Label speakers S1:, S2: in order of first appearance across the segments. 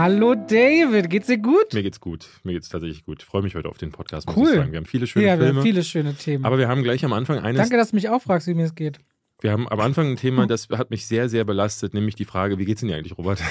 S1: Hallo David, geht's dir gut?
S2: Mir geht's gut. Mir geht's tatsächlich gut. Ich freue mich heute auf den Podcast, muss
S1: Cool.
S2: ich sagen. Wir haben viele schöne
S1: ja, wir
S2: Filme.
S1: haben viele schöne Themen.
S2: aber wir haben gleich am Anfang eines.
S1: Danke, dass du mich auch fragst, wie mir es geht.
S2: Wir haben am Anfang ein Thema, das hat mich sehr, sehr belastet, nämlich die Frage, wie geht's denn dir eigentlich, Robert?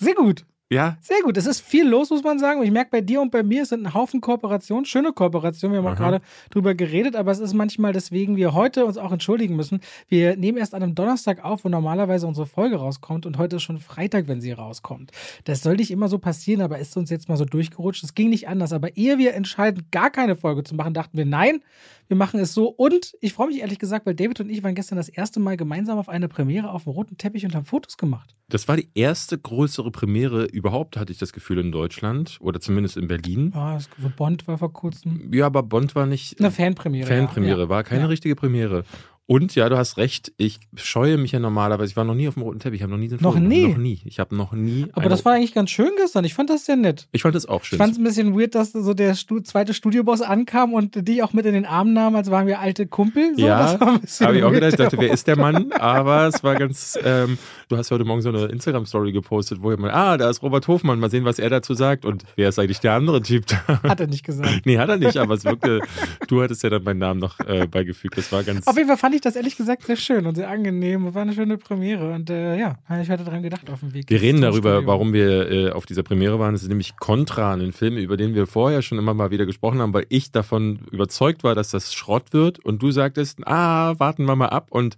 S1: Sehr gut.
S2: Ja,
S1: Sehr gut. Es ist viel los, muss man sagen. Und ich merke bei dir und bei mir, es sind ein Haufen Kooperationen, schöne Kooperationen. Wir haben auch
S2: Aha.
S1: gerade drüber geredet, aber es ist manchmal, deswegen wir heute uns auch entschuldigen müssen. Wir nehmen erst an einem Donnerstag auf, wo normalerweise unsere Folge rauskommt und heute ist schon Freitag, wenn sie rauskommt. Das soll nicht immer so passieren, aber ist uns jetzt mal so durchgerutscht. Es ging nicht anders. Aber ehe wir entscheiden, gar keine Folge zu machen, dachten wir, nein, wir machen es so. Und ich freue mich ehrlich gesagt, weil David und ich waren gestern das erste Mal gemeinsam auf eine Premiere auf dem roten Teppich und haben Fotos gemacht.
S2: das war die erste größere Premiere überhaupt, hatte ich das Gefühl, in Deutschland oder zumindest in Berlin.
S1: Ja, Bond war vor kurzem.
S2: Ja, aber Bond war nicht.
S1: Eine Fanpremiere.
S2: Fanpremiere,
S1: ja.
S2: war keine
S1: Ja.
S2: richtige Premiere. Und ja, du hast recht, ich scheue mich ja normalerweise. Ich war noch nie auf dem roten Teppich, ich habe noch nie den
S1: Noch
S2: Foto-
S1: nie?
S2: Noch nie. Ich habe noch nie.
S1: Aber das war eigentlich ganz schön gestern. Ich fand das sehr nett.
S2: Ich fand das auch
S1: Ich
S2: schön.
S1: fand es ein bisschen weird, dass so der Stu zweite Studioboss ankam und dich auch mit in den Arm nahm, als waren wir alte Kumpel. So,
S2: ja, habe ich auch
S1: weird.
S2: gedacht. Ich dachte, wer ist der Mann? Aber es war ganz. Ähm, du hast heute Morgen so eine Instagram-Story gepostet, wo jemand, ah, da ist Robert Hofmann, mal sehen, was er dazu sagt. Und wer ist eigentlich der andere Typ da?
S1: Hat er nicht gesagt.
S2: nee, hat er nicht, aber es wirkte. Du hattest ja dann meinen Namen noch äh, beigefügt. Das war ganz.
S1: Auf jeden Fall fand ich das ehrlich gesagt sehr schön und sehr angenehm. und War eine schöne Premiere. Und äh, ja, ich hatte dran gedacht auf dem Weg.
S2: Wir reden darüber,
S1: Studio.
S2: warum wir äh, auf dieser Premiere waren. Das ist nämlich Contra, ein Film, über den wir vorher schon immer mal wieder gesprochen haben, weil ich davon überzeugt war, dass das Schrott wird. Und du sagtest, ah, warten wir mal ab. Und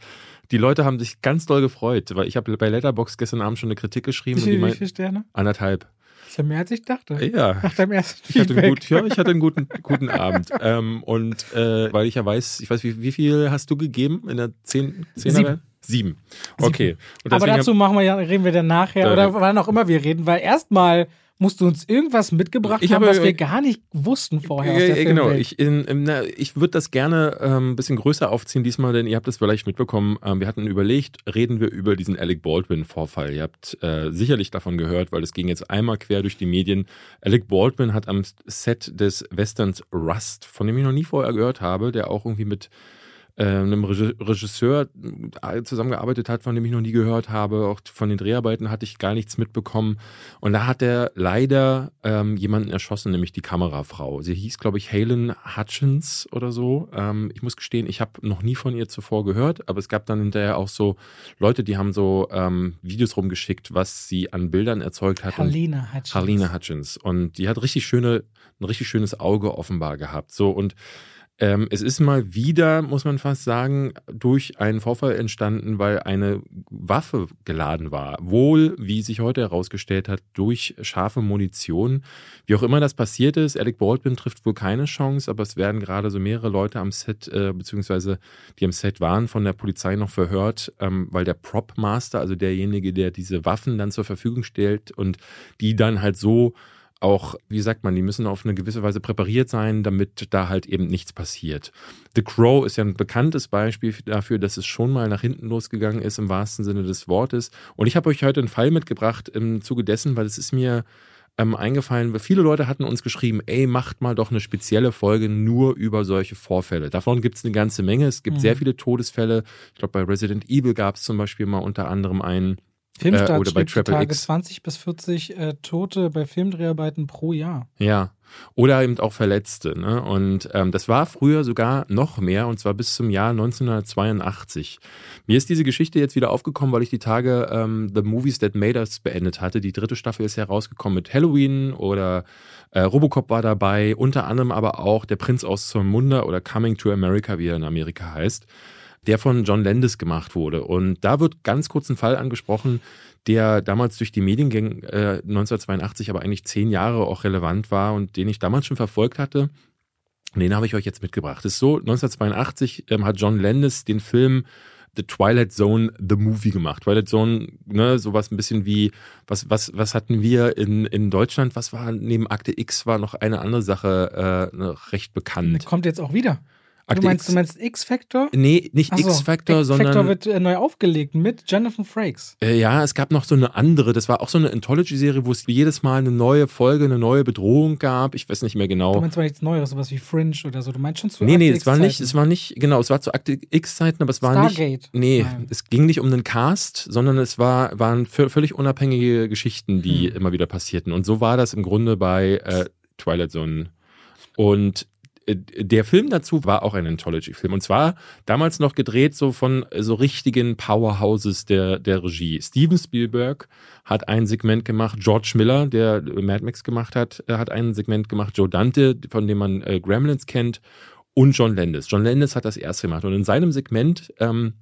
S2: die Leute haben sich ganz doll gefreut, weil ich habe bei Letterbox gestern Abend schon eine Kritik geschrieben.
S1: Wie
S2: und die
S1: wie viele Sterne?
S2: anderthalb.
S1: Das ist ja mehr als ich dachte.
S2: Ja.
S1: Nach deinem ersten
S2: Ich hatte, gut, ja, ich hatte einen guten, guten Abend. Ähm, und äh, weil ich ja weiß, ich weiß, wie, wie viel hast du gegeben in der zehn, Zehner?
S1: Sieben.
S2: Sieben. Okay.
S1: Aber dazu machen wir ja, reden wir dann nachher
S2: Ja,
S1: oder wann auch immer wir reden, weil erstmal musst du uns irgendwas mitgebracht
S2: Ich
S1: haben,
S2: habe-
S1: was wir gar nicht wussten vorher aus
S2: Ja,
S1: der
S2: ja, genau, ich, ich würde das gerne ähm, ein bisschen größer aufziehen diesmal, denn ihr habt es vielleicht mitbekommen. Ähm, wir hatten überlegt, reden wir über diesen Alec Baldwin-Vorfall. Ihr habt äh, sicherlich davon gehört, weil es ging jetzt einmal quer durch die Medien. Alec Baldwin hat am Set des Westerns Rust, von dem ich noch nie vorher gehört habe, der auch irgendwie mit äh, einem Regi- Regisseur äh, zusammengearbeitet hat, von dem ich noch nie gehört habe. Auch von den Dreharbeiten hatte ich gar nichts mitbekommen. Und da hat er leider ähm, jemanden erschossen, nämlich die Kamerafrau. Sie hieß, glaube ich, Halen Hutchins oder so. Ähm, ich muss gestehen, ich habe noch nie von ihr zuvor gehört, aber es gab dann hinterher auch so Leute, die haben so ähm, Videos rumgeschickt, was sie an Bildern erzeugt hat.
S1: Halina Hutchins.
S2: Harlene Hutchins. Und die hat richtig schöne, ein richtig schönes Auge offenbar gehabt. So und ähm, es ist mal wieder, muss man fast sagen, durch einen Vorfall entstanden, weil eine Waffe geladen war. Wohl, wie sich heute herausgestellt hat, durch scharfe Munition. Wie auch immer das passiert ist, Alec Baldwin trifft wohl keine Chance, aber es werden gerade so mehrere Leute am Set, äh, beziehungsweise die am Set waren, von der Polizei noch verhört, ähm, weil der Prop Master, also derjenige, der diese Waffen dann zur Verfügung stellt und die dann halt so auch, wie sagt man, die müssen auf eine gewisse Weise präpariert sein, damit da halt eben nichts passiert. The Crow ist ja ein bekanntes Beispiel dafür, dass es schon mal nach hinten losgegangen ist, im wahrsten Sinne des Wortes. Und ich habe euch heute einen Fall mitgebracht im Zuge dessen, weil es ist mir ähm, eingefallen, weil viele Leute hatten uns geschrieben, ey, macht mal doch eine spezielle Folge nur über solche Vorfälle. Davon gibt es eine ganze Menge. Es gibt
S1: Mhm.
S2: sehr viele Todesfälle. Ich glaube, bei Resident Evil gab es zum Beispiel mal unter anderem einen.
S1: Filmstart
S2: äh, oder bei Triple X.
S1: 20 bis 40 äh, Tote bei Filmdreharbeiten pro Jahr.
S2: Ja. Oder eben auch Verletzte. Ne? Und ähm, das war früher sogar noch mehr, und zwar bis zum Jahr 1982. Mir ist diese Geschichte jetzt wieder aufgekommen, weil ich die Tage ähm, The Movies That Made Us beendet hatte. Die dritte Staffel ist herausgekommen mit Halloween oder äh, Robocop war dabei, unter anderem aber auch Der Prinz aus Zamunda oder Coming to America, wie er in Amerika heißt, der von John Landis gemacht wurde. Und da wird ganz kurz ein Fall angesprochen, der damals durch die Medien ging, äh, 1982, aber eigentlich zehn Jahre auch relevant war und den ich damals schon verfolgt hatte. Und den habe ich euch jetzt mitgebracht. Es ist so, 1982 ähm, hat John Landis den Film The Twilight Zone, The Movie gemacht. Twilight Zone, ne, sowas ein bisschen wie, was, was, was hatten wir in, in Deutschland? Was war neben Akte X war noch eine andere Sache äh, recht bekannt.
S1: Kommt jetzt auch wieder. Du meinst, du meinst X-Factor?
S2: Nee, nicht
S1: so,
S2: X-Factor, sondern.
S1: X-Factor wird äh, neu aufgelegt mit Jonathan Frakes.
S2: Äh, ja, es gab noch so eine andere, das war auch so eine Anthology-Serie, wo es jedes Mal eine neue Folge, eine neue Bedrohung gab. Ich weiß nicht mehr genau.
S1: Du meinst mal nichts Neues, sowas wie Fringe oder so. Du meinst schon zu
S2: Nee,
S1: Akte
S2: nee, es war nicht, es war nicht, genau, es war zu Akte X-Zeiten, aber es war nicht.
S1: Stargate.
S2: Nee,
S1: Nein.
S2: es ging nicht um den Cast, sondern es war, waren vö- völlig unabhängige Geschichten, die
S1: Hm.
S2: immer wieder passierten. Und so war das im Grunde bei äh, Twilight Zone. Und der Film dazu war auch ein Anthology-Film. Und zwar damals noch gedreht so von äh, so richtigen Powerhouses der, der Regie. Steven Spielberg hat ein Segment gemacht, George Miller, der Mad Max gemacht hat, äh, hat ein Segment gemacht, Joe Dante, von dem man äh, Gremlins kennt, und John Landis. John Landis hat das erste gemacht. Und in seinem Segment ähm,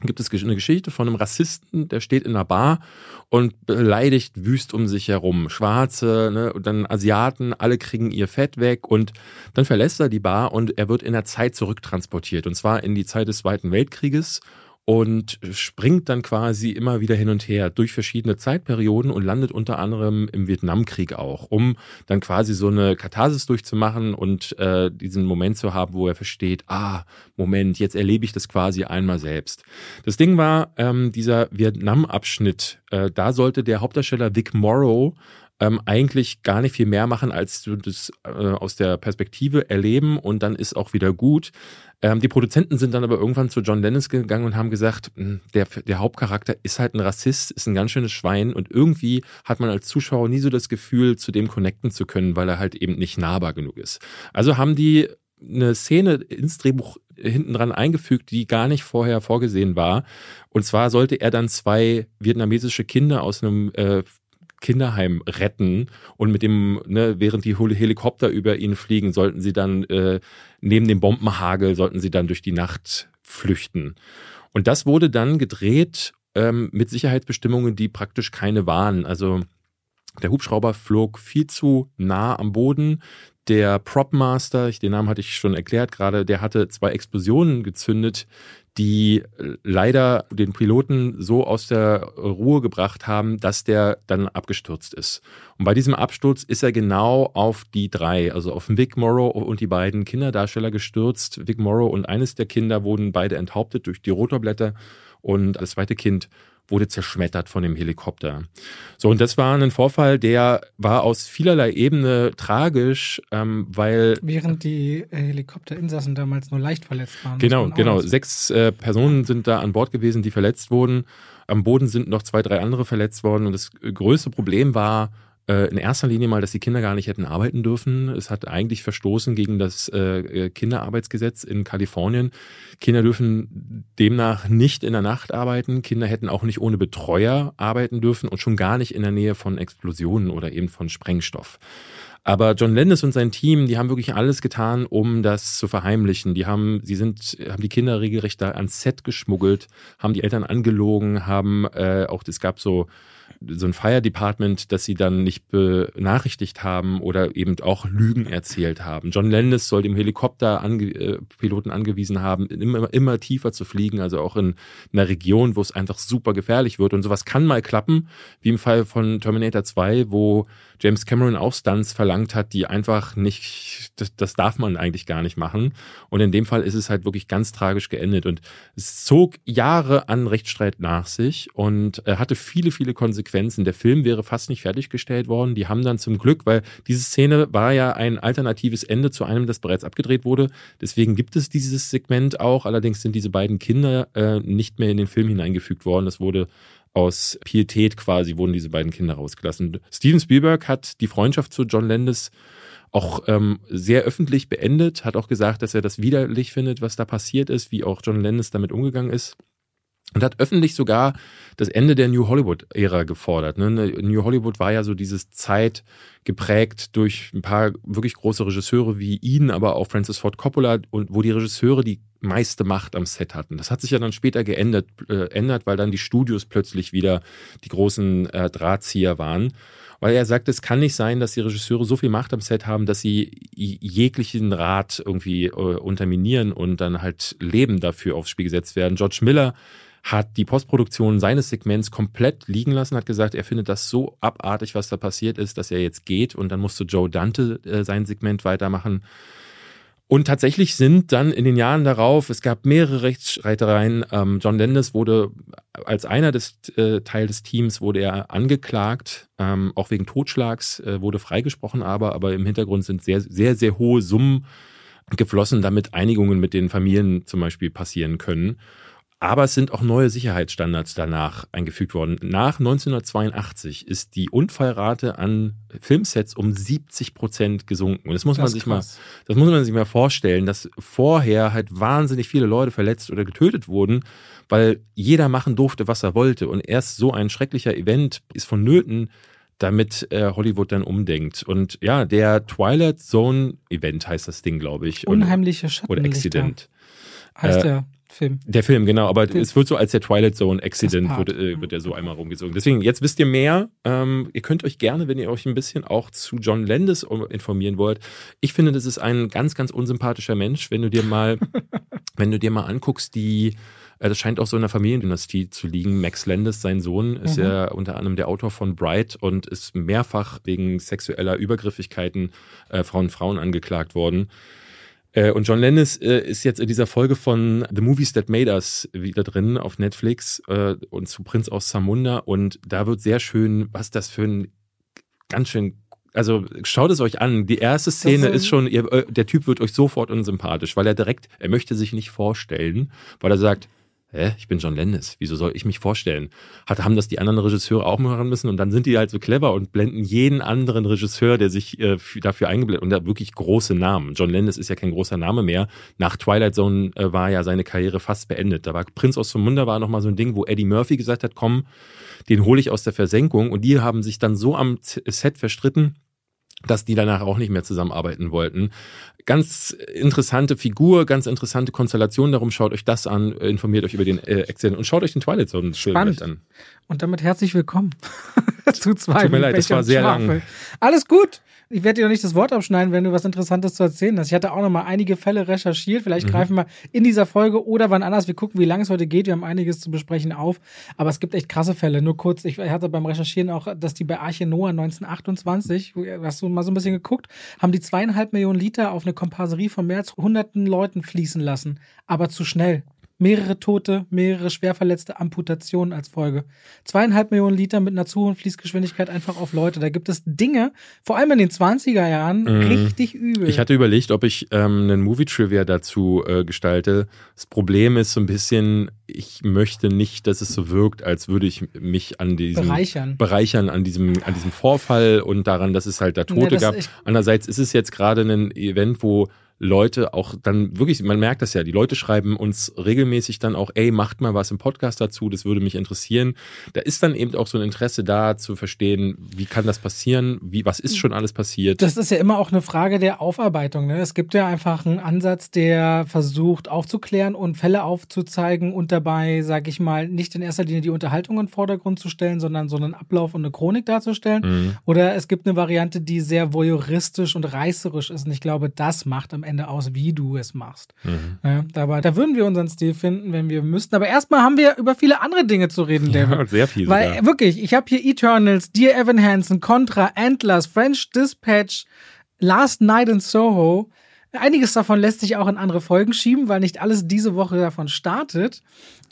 S2: gibt es eine Geschichte von einem Rassisten, der steht in einer Bar und beleidigt wüst um sich herum. Schwarze, ne, und dann Asiaten, alle kriegen ihr Fett weg und dann verlässt er die Bar und er wird in der Zeit zurücktransportiert. Und zwar in die Zeit des Zweiten Weltkrieges und springt dann quasi immer wieder hin und her durch verschiedene Zeitperioden und landet unter anderem im Vietnamkrieg auch, um dann quasi so eine Katharsis durchzumachen und äh, diesen Moment zu haben, wo er versteht, ah, Moment, jetzt erlebe ich das quasi einmal selbst. Das Ding war, ähm, dieser Vietnam-Abschnitt, äh, da sollte der Hauptdarsteller Vic Morrow ähm, eigentlich gar nicht viel mehr machen, als du das äh, aus der Perspektive erleben und dann ist auch wieder gut. Ähm, die Produzenten sind dann aber irgendwann zu John Lennon gegangen und haben gesagt, "Hm, der, der Hauptcharakter ist halt ein Rassist, ist ein ganz schönes Schwein und irgendwie hat man als Zuschauer nie so das Gefühl, zu dem connecten zu können, weil er halt eben nicht nahbar genug ist. Also haben die eine Szene ins Drehbuch hinten dran eingefügt, die gar nicht vorher vorgesehen war. Und zwar sollte er dann zwei vietnamesische Kinder aus einem äh, Kinderheim retten und mit dem, ne, während die Hel- Helikopter über ihn fliegen, sollten sie dann äh, neben dem Bombenhagel sollten sie dann durch die Nacht flüchten. Und das wurde dann gedreht ähm, mit Sicherheitsbestimmungen, die praktisch keine waren. Also der Hubschrauber flog viel zu nah am Boden. Der Propmaster, den Namen hatte ich schon erklärt gerade, der hatte zwei Explosionen gezündet, die äh, leider den Piloten so aus der Ruhe gebracht haben, dass der dann abgestürzt ist. Und bei diesem Absturz ist er genau auf die drei, also auf Vic Morrow und die beiden Kinderdarsteller gestürzt. Vic Morrow und eines der Kinder wurden beide enthauptet durch die Rotorblätter und das zweite Kind wurde zerschmettert von dem Helikopter. So, und das war ein Vorfall, der war aus vielerlei Ebene tragisch, ähm, weil
S1: Während die äh, Helikopterinsassen damals nur leicht verletzt waren.
S2: Genau, genau. Sechs äh, Personen sind da an Bord gewesen, die verletzt wurden. Am Boden sind noch zwei, drei andere verletzt worden. Und das größte Problem war in erster Linie mal, dass die Kinder gar nicht hätten arbeiten dürfen. Es hat eigentlich verstoßen gegen das äh, Kinderarbeitsgesetz in Kalifornien. Kinder dürfen demnach nicht in der Nacht arbeiten. Kinder hätten auch nicht ohne Betreuer arbeiten dürfen und schon gar nicht in der Nähe von Explosionen oder eben von Sprengstoff. Aber John Landis und sein Team, die haben wirklich alles getan, um das zu verheimlichen. Die haben, sie sind, haben die Kinder regelrecht da ans Set geschmuggelt, haben die Eltern angelogen, haben äh, auch, es gab so so ein Fire Department, das sie dann nicht benachrichtigt haben oder eben auch Lügen erzählt haben. John Landis soll dem Helikopter ange äh, angewiesen haben, immer, immer tiefer zu fliegen, also auch in einer Region, wo es einfach super gefährlich wird. Und sowas kann mal klappen, wie im Fall von Terminator 2, wo James Cameron auch Stunts verlangt hat, die einfach nicht, das, das darf man eigentlich gar nicht machen. Und in dem Fall ist es halt wirklich ganz tragisch geendet. Und es zog Jahre an Rechtsstreit nach sich und äh, hatte viele, viele Konsequenzen. Der Film wäre fast nicht fertiggestellt worden. Die haben dann zum Glück, weil diese Szene war ja ein alternatives Ende zu einem, das bereits abgedreht wurde. Deswegen gibt es dieses Segment auch. Allerdings sind diese beiden Kinder äh, nicht mehr in den Film hineingefügt worden. Das wurde aus Pietät quasi wurden diese beiden Kinder rausgelassen. Steven Spielberg hat die Freundschaft zu John Landis auch ähm, sehr öffentlich beendet, hat auch gesagt, dass er das widerlich findet, was da passiert ist, wie auch John Landis damit umgegangen ist. Und hat öffentlich sogar das Ende der New Hollywood-Ära gefordert. Ne? New Hollywood war ja so dieses Zeit geprägt durch ein paar wirklich große Regisseure wie ihn, aber auch Francis Ford Coppola und wo die Regisseure die meiste Macht am Set hatten. Das hat sich ja dann später geändert, äh, ändert, weil dann die Studios plötzlich wieder die großen äh, Drahtzieher waren. Weil er sagt, es kann nicht sein, dass die Regisseure so viel Macht am Set haben, dass sie jeglichen Rat irgendwie äh, unterminieren und dann halt Leben dafür aufs Spiel gesetzt werden. George Miller hat die Postproduktion seines Segments komplett liegen lassen, hat gesagt, er findet das so abartig, was da passiert ist, dass er jetzt geht und dann musste Joe Dante äh, sein Segment weitermachen. Und tatsächlich sind dann in den Jahren darauf, es gab mehrere Rechtsstreitereien. Ähm, John Landis wurde als einer des äh, Teil des Teams wurde er angeklagt, ähm, auch wegen Totschlags, äh, wurde freigesprochen, aber, aber im Hintergrund sind sehr, sehr, sehr hohe Summen geflossen, damit Einigungen mit den Familien zum Beispiel passieren können. Aber es sind auch neue Sicherheitsstandards danach eingefügt worden. Nach 1982 ist die Unfallrate an Filmsets um 70 Prozent gesunken. Und das muss das man sich krass. mal, das muss man sich mal vorstellen, dass vorher halt wahnsinnig viele Leute verletzt oder getötet wurden, weil jeder machen durfte, was er wollte. Und erst so ein schrecklicher Event ist vonnöten, damit äh, Hollywood dann umdenkt. Und ja, der Twilight Zone Event heißt das Ding, glaube ich.
S1: Unheimliche Schattenlichter.
S2: Oder Accident.
S1: Heißt äh, der. Film.
S2: Der Film, genau. Aber Film. es wird so als der Twilight Zone Accident wird, äh, wird er so einmal rumgezogen. Deswegen, jetzt wisst ihr mehr. Ähm, ihr könnt euch gerne, wenn ihr euch ein bisschen auch zu John Landis informieren wollt. Ich finde, das ist ein ganz, ganz unsympathischer Mensch, wenn du dir mal, wenn du dir mal anguckst, die äh, das scheint auch so in der Familiendynastie zu liegen. Max Landis, sein Sohn, ist mhm. ja unter anderem der Autor von Bright und ist mehrfach wegen sexueller Übergriffigkeiten äh, von Frauen angeklagt worden. Äh, und John Lennis äh, ist jetzt in dieser Folge von The Movies That Made Us wieder drin auf Netflix äh, und zu Prinz aus Samunda. Und da wird sehr schön, was das für ein ganz schön also schaut es euch an. Die erste Szene ist, ist schon, ihr, der Typ wird euch sofort unsympathisch, weil er direkt, er möchte sich nicht vorstellen, weil er sagt, hä, ich bin John Landis, wieso soll ich mich vorstellen? Hat, haben das die anderen Regisseure auch machen müssen und dann sind die halt so clever und blenden jeden anderen Regisseur, der sich äh, dafür eingeblendet und da wirklich große Namen. John Landis ist ja kein großer Name mehr. Nach Twilight Zone äh, war ja seine Karriere fast beendet. Da war Prinz aus dem Munde war nochmal so ein Ding, wo Eddie Murphy gesagt hat, komm, den hole ich aus der Versenkung und die haben sich dann so am Set verstritten, dass die danach auch nicht mehr zusammenarbeiten wollten. Ganz interessante Figur, ganz interessante Konstellation. Darum schaut euch das an, informiert euch über den äh, Accident und schaut euch den Twilight Zone Film an.
S1: Und damit herzlich willkommen zu zwei.
S2: Tut mir leid, das war sehr lang.
S1: Alles gut ich werde dir doch nicht das Wort abschneiden, wenn du was Interessantes zu erzählen hast. Ich hatte auch noch mal einige Fälle recherchiert. Vielleicht mhm. greifen wir in dieser Folge oder wann anders. Wir gucken, wie lange es heute geht. Wir haben einiges zu besprechen auf. Aber es gibt echt krasse Fälle. Nur kurz, ich hatte beim Recherchieren auch, dass die bei Arche Noah 1928, hast du mal so ein bisschen geguckt, haben die zweieinhalb Millionen Liter auf eine Komparserie von mehr als hunderten Leuten fließen lassen. Aber zu schnell mehrere Tote, mehrere schwerverletzte Amputationen als Folge. Zweieinhalb Millionen Liter mit einer zu hohen Fließgeschwindigkeit einfach auf Leute. Da gibt es Dinge, vor allem in den 20er Jahren, mhm. richtig übel.
S2: Ich hatte überlegt, ob ich ähm, einen Movie-Trivia dazu äh, gestalte. Das Problem ist so ein bisschen, ich möchte nicht, dass es so wirkt, als würde ich mich an diesem
S1: bereichern,
S2: bereichern an diesem, an diesem Vorfall und daran, dass es halt da Tote ja, gab. Andererseits ist es jetzt gerade ein Event, wo Leute auch dann wirklich, man merkt das ja, die Leute schreiben uns regelmäßig dann auch, ey, macht mal was im Podcast dazu, das würde mich interessieren. Da ist dann eben auch so ein Interesse da zu verstehen, wie kann das passieren, wie, was ist schon alles passiert.
S1: Das ist ja immer auch eine Frage der Aufarbeitung. Ne? Es gibt ja einfach einen Ansatz, der versucht aufzuklären und Fälle aufzuzeigen und dabei, sage ich mal, nicht in erster Linie die Unterhaltung in den Vordergrund zu stellen, sondern so einen Ablauf und eine Chronik darzustellen. Mhm. Oder es gibt eine Variante, die sehr voyeuristisch und reißerisch ist. Und ich glaube, das macht am Ende Ende aus, wie du es machst. Mhm. Ja, aber da würden wir unseren Stil finden, wenn wir müssten. Aber erstmal haben wir über viele andere Dinge zu reden, David.
S2: Ja, sehr viel.
S1: Weil sogar. wirklich, ich habe hier Eternals, Dear Evan Hansen, Contra, Antlers, French Dispatch, Last Night in Soho. Einiges davon lässt sich auch in andere Folgen schieben, weil nicht alles diese Woche davon startet.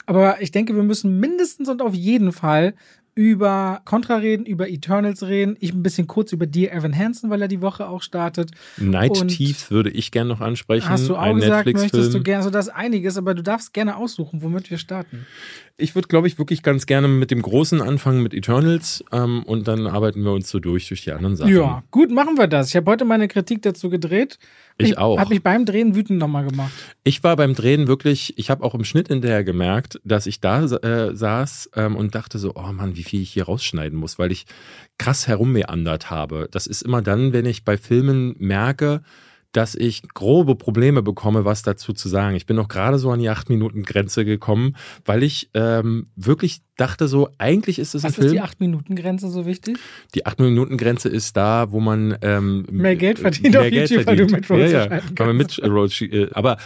S1: Aber ich denke, wir müssen mindestens und auf jeden Fall über Contra reden, über Eternals reden. Ich ein bisschen kurz über Dear Evan Hansen, weil er die Woche auch startet.
S2: Night und Thieves würde ich gerne noch ansprechen.
S1: Hast du auch gesagt, möchtest du gerne, so das einiges, aber du darfst gerne aussuchen, womit wir starten.
S2: Ich würde, glaube ich, wirklich ganz gerne mit dem Großen anfangen, mit Eternals. Ähm, und dann arbeiten wir uns so durch, durch die anderen Sachen.
S1: Ja, gut, machen wir das. Ich habe heute meine Kritik dazu gedreht.
S2: Ich, ich auch.
S1: Hat mich beim Drehen wütend nochmal gemacht.
S2: Ich war beim Drehen wirklich, ich habe auch im Schnitt hinterher gemerkt, dass ich da äh, saß ähm, und dachte so, oh Mann, wie viel ich hier rausschneiden muss, weil ich krass herummeandert habe. Das ist immer dann, wenn ich bei Filmen merke, dass ich grobe Probleme bekomme, was dazu zu sagen. Ich bin noch gerade so an die 8-Minuten-Grenze gekommen, weil ich ähm, wirklich dachte so, eigentlich ist es ein
S1: was
S2: Film.
S1: ist die 8-Minuten-Grenze so wichtig?
S2: Die 8-Minuten-Grenze ist da, wo man ähm,
S1: mehr Geld verdient mehr auf Geld YouTube, verdient. weil du mit Roll
S2: ja, ja, kann man mit Roll äh, aber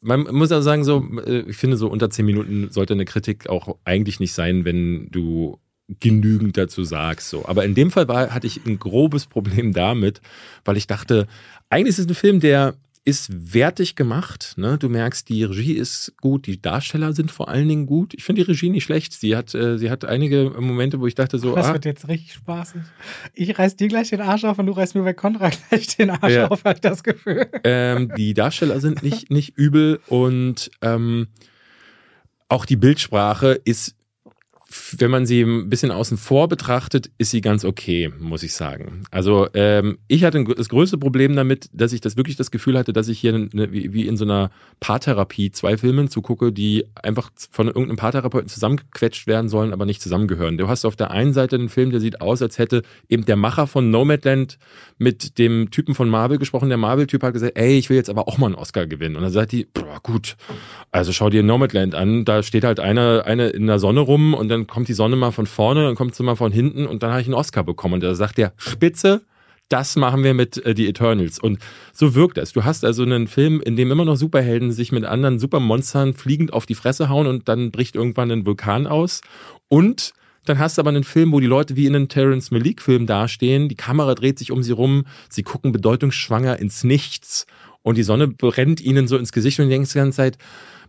S2: man muss auch sagen, so, äh, ich finde, so unter 10 Minuten sollte eine Kritik auch eigentlich nicht sein, wenn du genügend dazu sagst. So. Aber in dem Fall war, hatte ich ein grobes Problem damit, weil ich dachte, eigentlich ist es ein Film, der ist wertig gemacht. Ne? Du merkst, die Regie ist gut, die Darsteller sind vor allen Dingen gut. Ich finde die Regie nicht schlecht. Sie hat, äh, sie hat einige Momente, wo ich dachte so,
S1: das
S2: ah,
S1: wird jetzt richtig spaßig. Ich reiß dir gleich den Arsch auf und du reißt mir bei Conrad gleich den Arsch
S2: Ja.
S1: auf, habe ich das Gefühl.
S2: ähm, die Darsteller sind nicht, nicht übel und ähm, auch die Bildsprache ist, wenn man sie ein bisschen außen vor betrachtet, ist sie ganz okay, muss ich sagen. Also ähm, ich hatte das größte Problem damit, dass ich das wirklich das Gefühl hatte, dass ich hier eine, wie, in so einer Paartherapie zwei Filmen zugucke, die einfach von irgendeinem Paartherapeuten zusammengequetscht werden sollen, aber nicht zusammengehören. Du hast auf der einen Seite einen Film, der sieht aus, als hätte eben der Macher von Nomadland mit dem Typen von Marvel gesprochen. Der Marvel-Typ hat gesagt, ey, ich will jetzt aber auch mal einen Oscar gewinnen. Und dann sagt die, boah, gut, also schau dir Nomadland an, da steht halt eine, eine in der Sonne rum und dann kommt die Sonne mal von vorne, dann kommt sie mal von hinten und dann habe ich einen Oscar bekommen. Und da sagt der, spitze, das machen wir mit äh, die Eternals. Und so wirkt das. Du hast also einen Film, in dem immer noch Superhelden sich mit anderen Supermonstern fliegend auf die Fresse hauen und dann bricht irgendwann ein Vulkan aus. Und dann hast du aber einen Film, wo die Leute wie in einem Terence Malik-Film dastehen, die Kamera dreht sich um sie rum, sie gucken bedeutungsschwanger ins Nichts und die Sonne brennt ihnen so ins Gesicht und du denkst die ganze Zeit,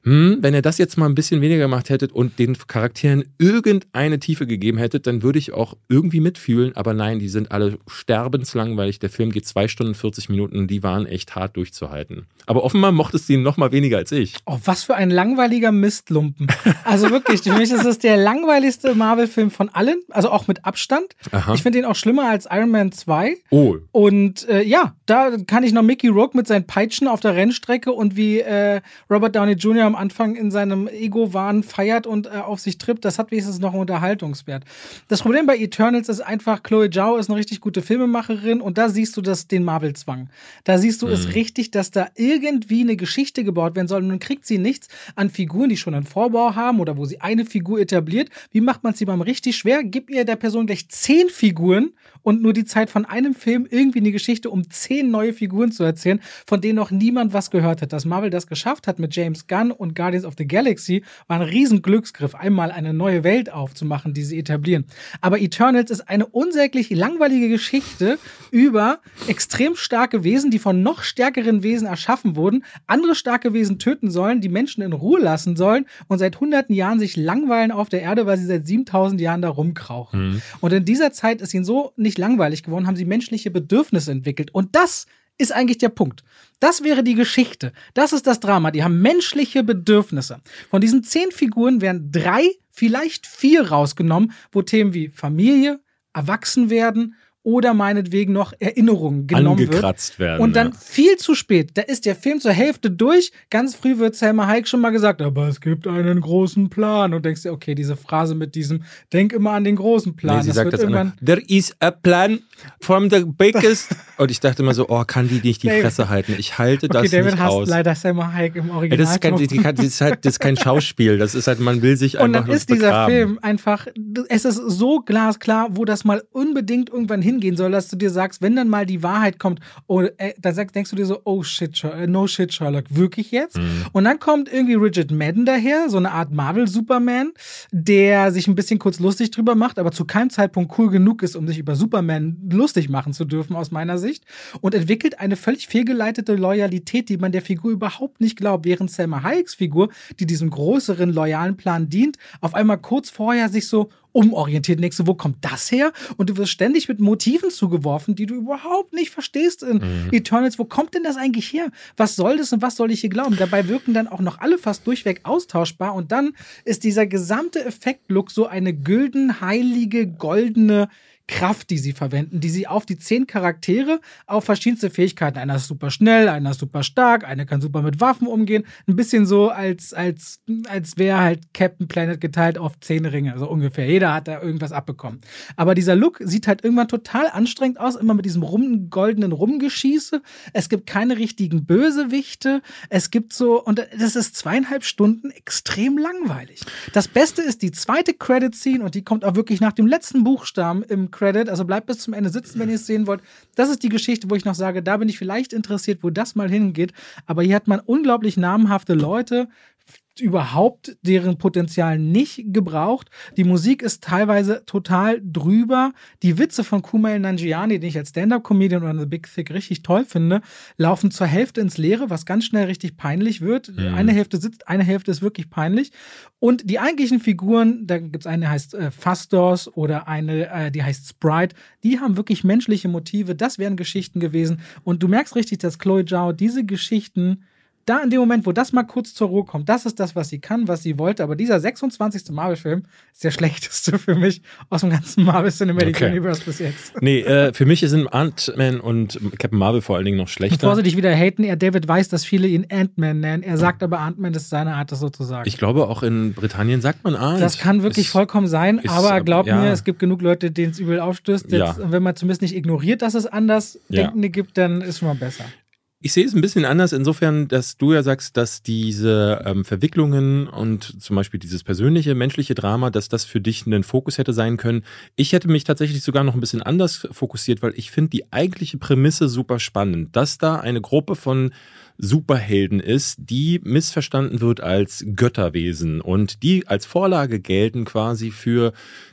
S2: hm, wenn ihr das jetzt mal ein bisschen weniger gemacht hättet und den Charakteren irgendeine Tiefe gegeben hättet, dann würde ich auch irgendwie mitfühlen. Aber nein, die sind alle sterbenslangweilig. Der Film geht zwei Stunden 40 Minuten. Die waren echt hart durchzuhalten. Aber offenbar mochtest du ihn noch mal weniger als ich.
S1: Oh, was für ein langweiliger Mistlumpen. Also wirklich, für mich ist es der langweiligste Marvel-Film von allen, also auch mit Abstand.
S2: Aha.
S1: Ich finde ihn auch schlimmer als Iron Man 2.
S2: Oh,
S1: Und äh, ja, da kann ich noch Mickey Rourke mit seinen Peitschen auf der Rennstrecke und wie äh, Robert Downey Jr. am Anfang in seinem Ego-Wahn feiert und äh, auf sich trippt, das hat wenigstens noch einen Unterhaltungswert. Das Problem bei Eternals ist einfach, Chloe Zhao ist eine richtig gute Filmemacherin und da siehst du das, den Marvel-Zwang. Da siehst du es richtig, dass da irgendwie eine Geschichte gebaut werden soll und dann kriegt sie nichts an Figuren, die schon einen Vorbau haben oder wo sie eine Figur etabliert. Wie macht man es jemandem richtig schwer? Gib ihr der Person gleich zehn Figuren und nur die Zeit von einem Film irgendwie eine Geschichte, um zehn neue Figuren zu erzählen, von denen noch niemand was gehört hat. Dass Marvel das geschafft hat mit James Gunn und Guardians of the Galaxy, war ein riesen Glücksgriff, einmal eine neue Welt aufzumachen, die sie etablieren. Aber Eternals ist eine unsäglich langweilige Geschichte über extrem starke Wesen, die von noch stärkeren Wesen erschaffen wurden, andere starke Wesen töten sollen, die Menschen in Ruhe lassen sollen und seit hunderten Jahren sich langweilen auf der Erde, weil sie seit 7000 Jahren da rumkrauchen. Und in dieser Zeit ist ihnen so nicht langweilig geworden, haben sie menschliche Bedürfnisse entwickelt. Und das ist eigentlich der Punkt. Das wäre die Geschichte. Das ist das Drama. Die haben menschliche Bedürfnisse. Von diesen zehn Figuren werden drei, vielleicht vier rausgenommen, wo Themen wie Familie, Erwachsenwerden oder meinetwegen noch Erinnerungen genommen wird.
S2: angekratzt werden.
S1: Und dann
S2: ja.
S1: viel zu spät. Da ist der Film zur Hälfte durch. Ganz früh wird Selma Hayek schon mal gesagt, aber es gibt einen großen Plan. Und denkst dir, okay, diese Phrase mit diesem, denk immer an den großen Plan.
S2: Nee, sie
S1: das
S2: sagt
S1: wird
S2: das
S1: irgendwann.
S2: immer, There is a plan from the biggest. Und ich dachte immer so, oh, kann die nicht die
S1: David.
S2: Fresse halten? Ich halte
S1: Okay,
S2: das
S1: David
S2: nicht
S1: hasst
S2: aus.
S1: leider Selma Hayek im
S2: Ja,
S1: Original.
S2: das, ist kein, das, ist halt, das ist kein Schauspiel. Das ist halt, man will sich
S1: und
S2: einfach
S1: dann
S2: nur
S1: ist dieser
S2: begraben.
S1: Film einfach, es ist so glasklar, wo das mal unbedingt irgendwann hingehen soll, dass du dir sagst, wenn dann mal die Wahrheit kommt, oh, äh, dann denkst du dir so, oh shit, äh, no shit, Sherlock, wirklich jetzt?
S2: Mhm.
S1: Und dann kommt irgendwie Richard Madden daher, so eine Art Marvel-Superman, der sich ein bisschen kurz lustig drüber macht, aber zu keinem Zeitpunkt cool genug ist, um sich über Superman lustig machen zu dürfen, aus meiner Sicht, und entwickelt eine völlig fehlgeleitete Loyalität, die man der Figur überhaupt nicht glaubt, während Selma Hayeks Figur, die diesem größeren loyalen Plan dient, auf einmal kurz vorher sich so umorientiert. Denkst du, wo kommt das her? Und du wirst ständig mit Motiven zugeworfen, die du überhaupt nicht verstehst in Eternals. Wo kommt denn das eigentlich her? Was soll das und was soll ich hier glauben? Dabei wirken dann auch noch alle fast durchweg austauschbar und dann ist dieser gesamte Effektlook so eine gülden, heilige, goldene Kraft, die sie verwenden, die sie auf die zehn Charaktere auf verschiedenste Fähigkeiten. Einer ist super schnell, einer ist super stark, einer kann super mit Waffen umgehen. Ein bisschen so, als, als, als wäre halt Captain Planet geteilt auf zehn Ringe, so ungefähr. Jeder hat da irgendwas abbekommen. Aber dieser Look sieht halt irgendwann total anstrengend aus, immer mit diesem rum, goldenen Rumgeschieße. Es gibt keine richtigen Bösewichte. Es gibt so, und das ist zweieinhalb Stunden extrem langweilig. Das Beste ist die zweite Credit-Scene und die kommt auch wirklich nach dem letzten Buchstaben im Credit. Also bleibt bis zum Ende sitzen, wenn ihr es sehen wollt. Das ist die Geschichte, wo ich noch sage, da bin ich vielleicht interessiert, wo das mal hingeht. Aber hier hat man unglaublich namhafte Leute überhaupt deren Potenzial nicht gebraucht. Die Musik ist teilweise total drüber. Die Witze von Kumail Nanjiani, den ich als Stand-Up-Comedian oder The Big Thick richtig toll finde, laufen zur Hälfte ins Leere, was ganz schnell richtig peinlich wird. Mhm. Eine Hälfte sitzt, eine Hälfte ist wirklich peinlich. Und die eigentlichen Figuren, da gibt es eine, die heißt äh, Fastos oder eine, äh, die heißt Sprite, die haben wirklich menschliche Motive. Das wären Geschichten gewesen. Und du merkst richtig, dass Chloe Zhao diese Geschichten da in dem Moment, wo das mal kurz zur Ruhe kommt, das ist das, was sie kann, was sie wollte. Aber dieser 26. Marvel-Film ist der schlechteste für mich aus dem ganzen Marvel Cinematic okay. Universe bis jetzt.
S2: Nee, äh, für mich sind Ant-Man und Captain Marvel vor allen Dingen noch schlechter.
S1: Bevor sie dich wieder haten, er David weiß, dass viele ihn Ant-Man nennen. Er sagt aber Ant-Man ist seine Art, das so zu sagen.
S2: Ich glaube, auch in Britannien sagt man Ant.
S1: Das kann wirklich ist, vollkommen sein, ist, aber glaub ja. mir, es gibt genug Leute, denen es übel aufstößt. Jetzt, ja. Wenn man zumindest nicht ignoriert, dass es anders ja. Denkende gibt, dann ist schon mal besser.
S2: Ich sehe es ein bisschen anders, insofern, dass du ja sagst, dass diese ähm, Verwicklungen und zum Beispiel dieses persönliche, menschliche Drama, dass das für dich ein Fokus hätte sein können. Ich hätte mich tatsächlich sogar noch ein bisschen anders fokussiert, weil ich finde die eigentliche Prämisse super spannend, dass da eine Gruppe von Superhelden ist, die missverstanden wird als Götterwesen und die als Vorlage gelten quasi für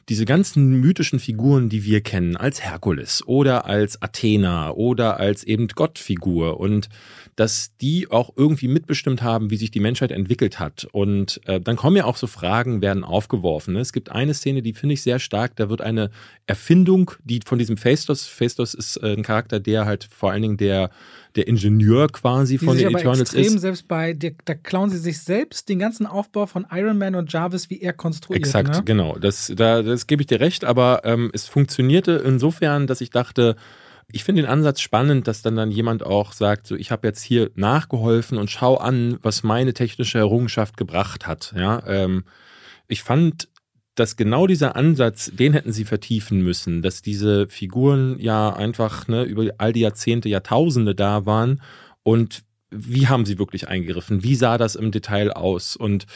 S2: diese ganzen mythischen Figuren, die wir kennen, als Herkules oder als Athena oder als eben Gottfigur und dass die auch irgendwie mitbestimmt haben, wie sich die Menschheit entwickelt hat. Und äh, dann kommen ja auch so Fragen, werden aufgeworfen. Ne? Es gibt eine Szene, die finde ich sehr stark. Da wird eine Erfindung, die von diesem Phaistos, Phaistos ist äh, ein Charakter, der halt vor allen Dingen der der Ingenieur quasi von den Eternals extrem,
S1: ist. Selbst bei, der, da klauen sie sich selbst den ganzen Aufbau von Iron Man und Jarvis, wie er konstruiert.
S2: Exakt,
S1: ne?
S2: genau. Das, da, das gebe ich dir recht, aber ähm, es funktionierte insofern, dass ich dachte, ich finde den Ansatz spannend, dass dann dann jemand auch sagt, so ich habe jetzt hier nachgeholfen und schau an, was meine technische Errungenschaft gebracht hat. Ja, ähm, ich fand dass genau dieser Ansatz, den hätten sie vertiefen müssen, dass diese Figuren ja einfach ne, über all die Jahrzehnte, Jahrtausende da waren und wie haben sie wirklich eingegriffen? Wie sah das im Detail aus? Und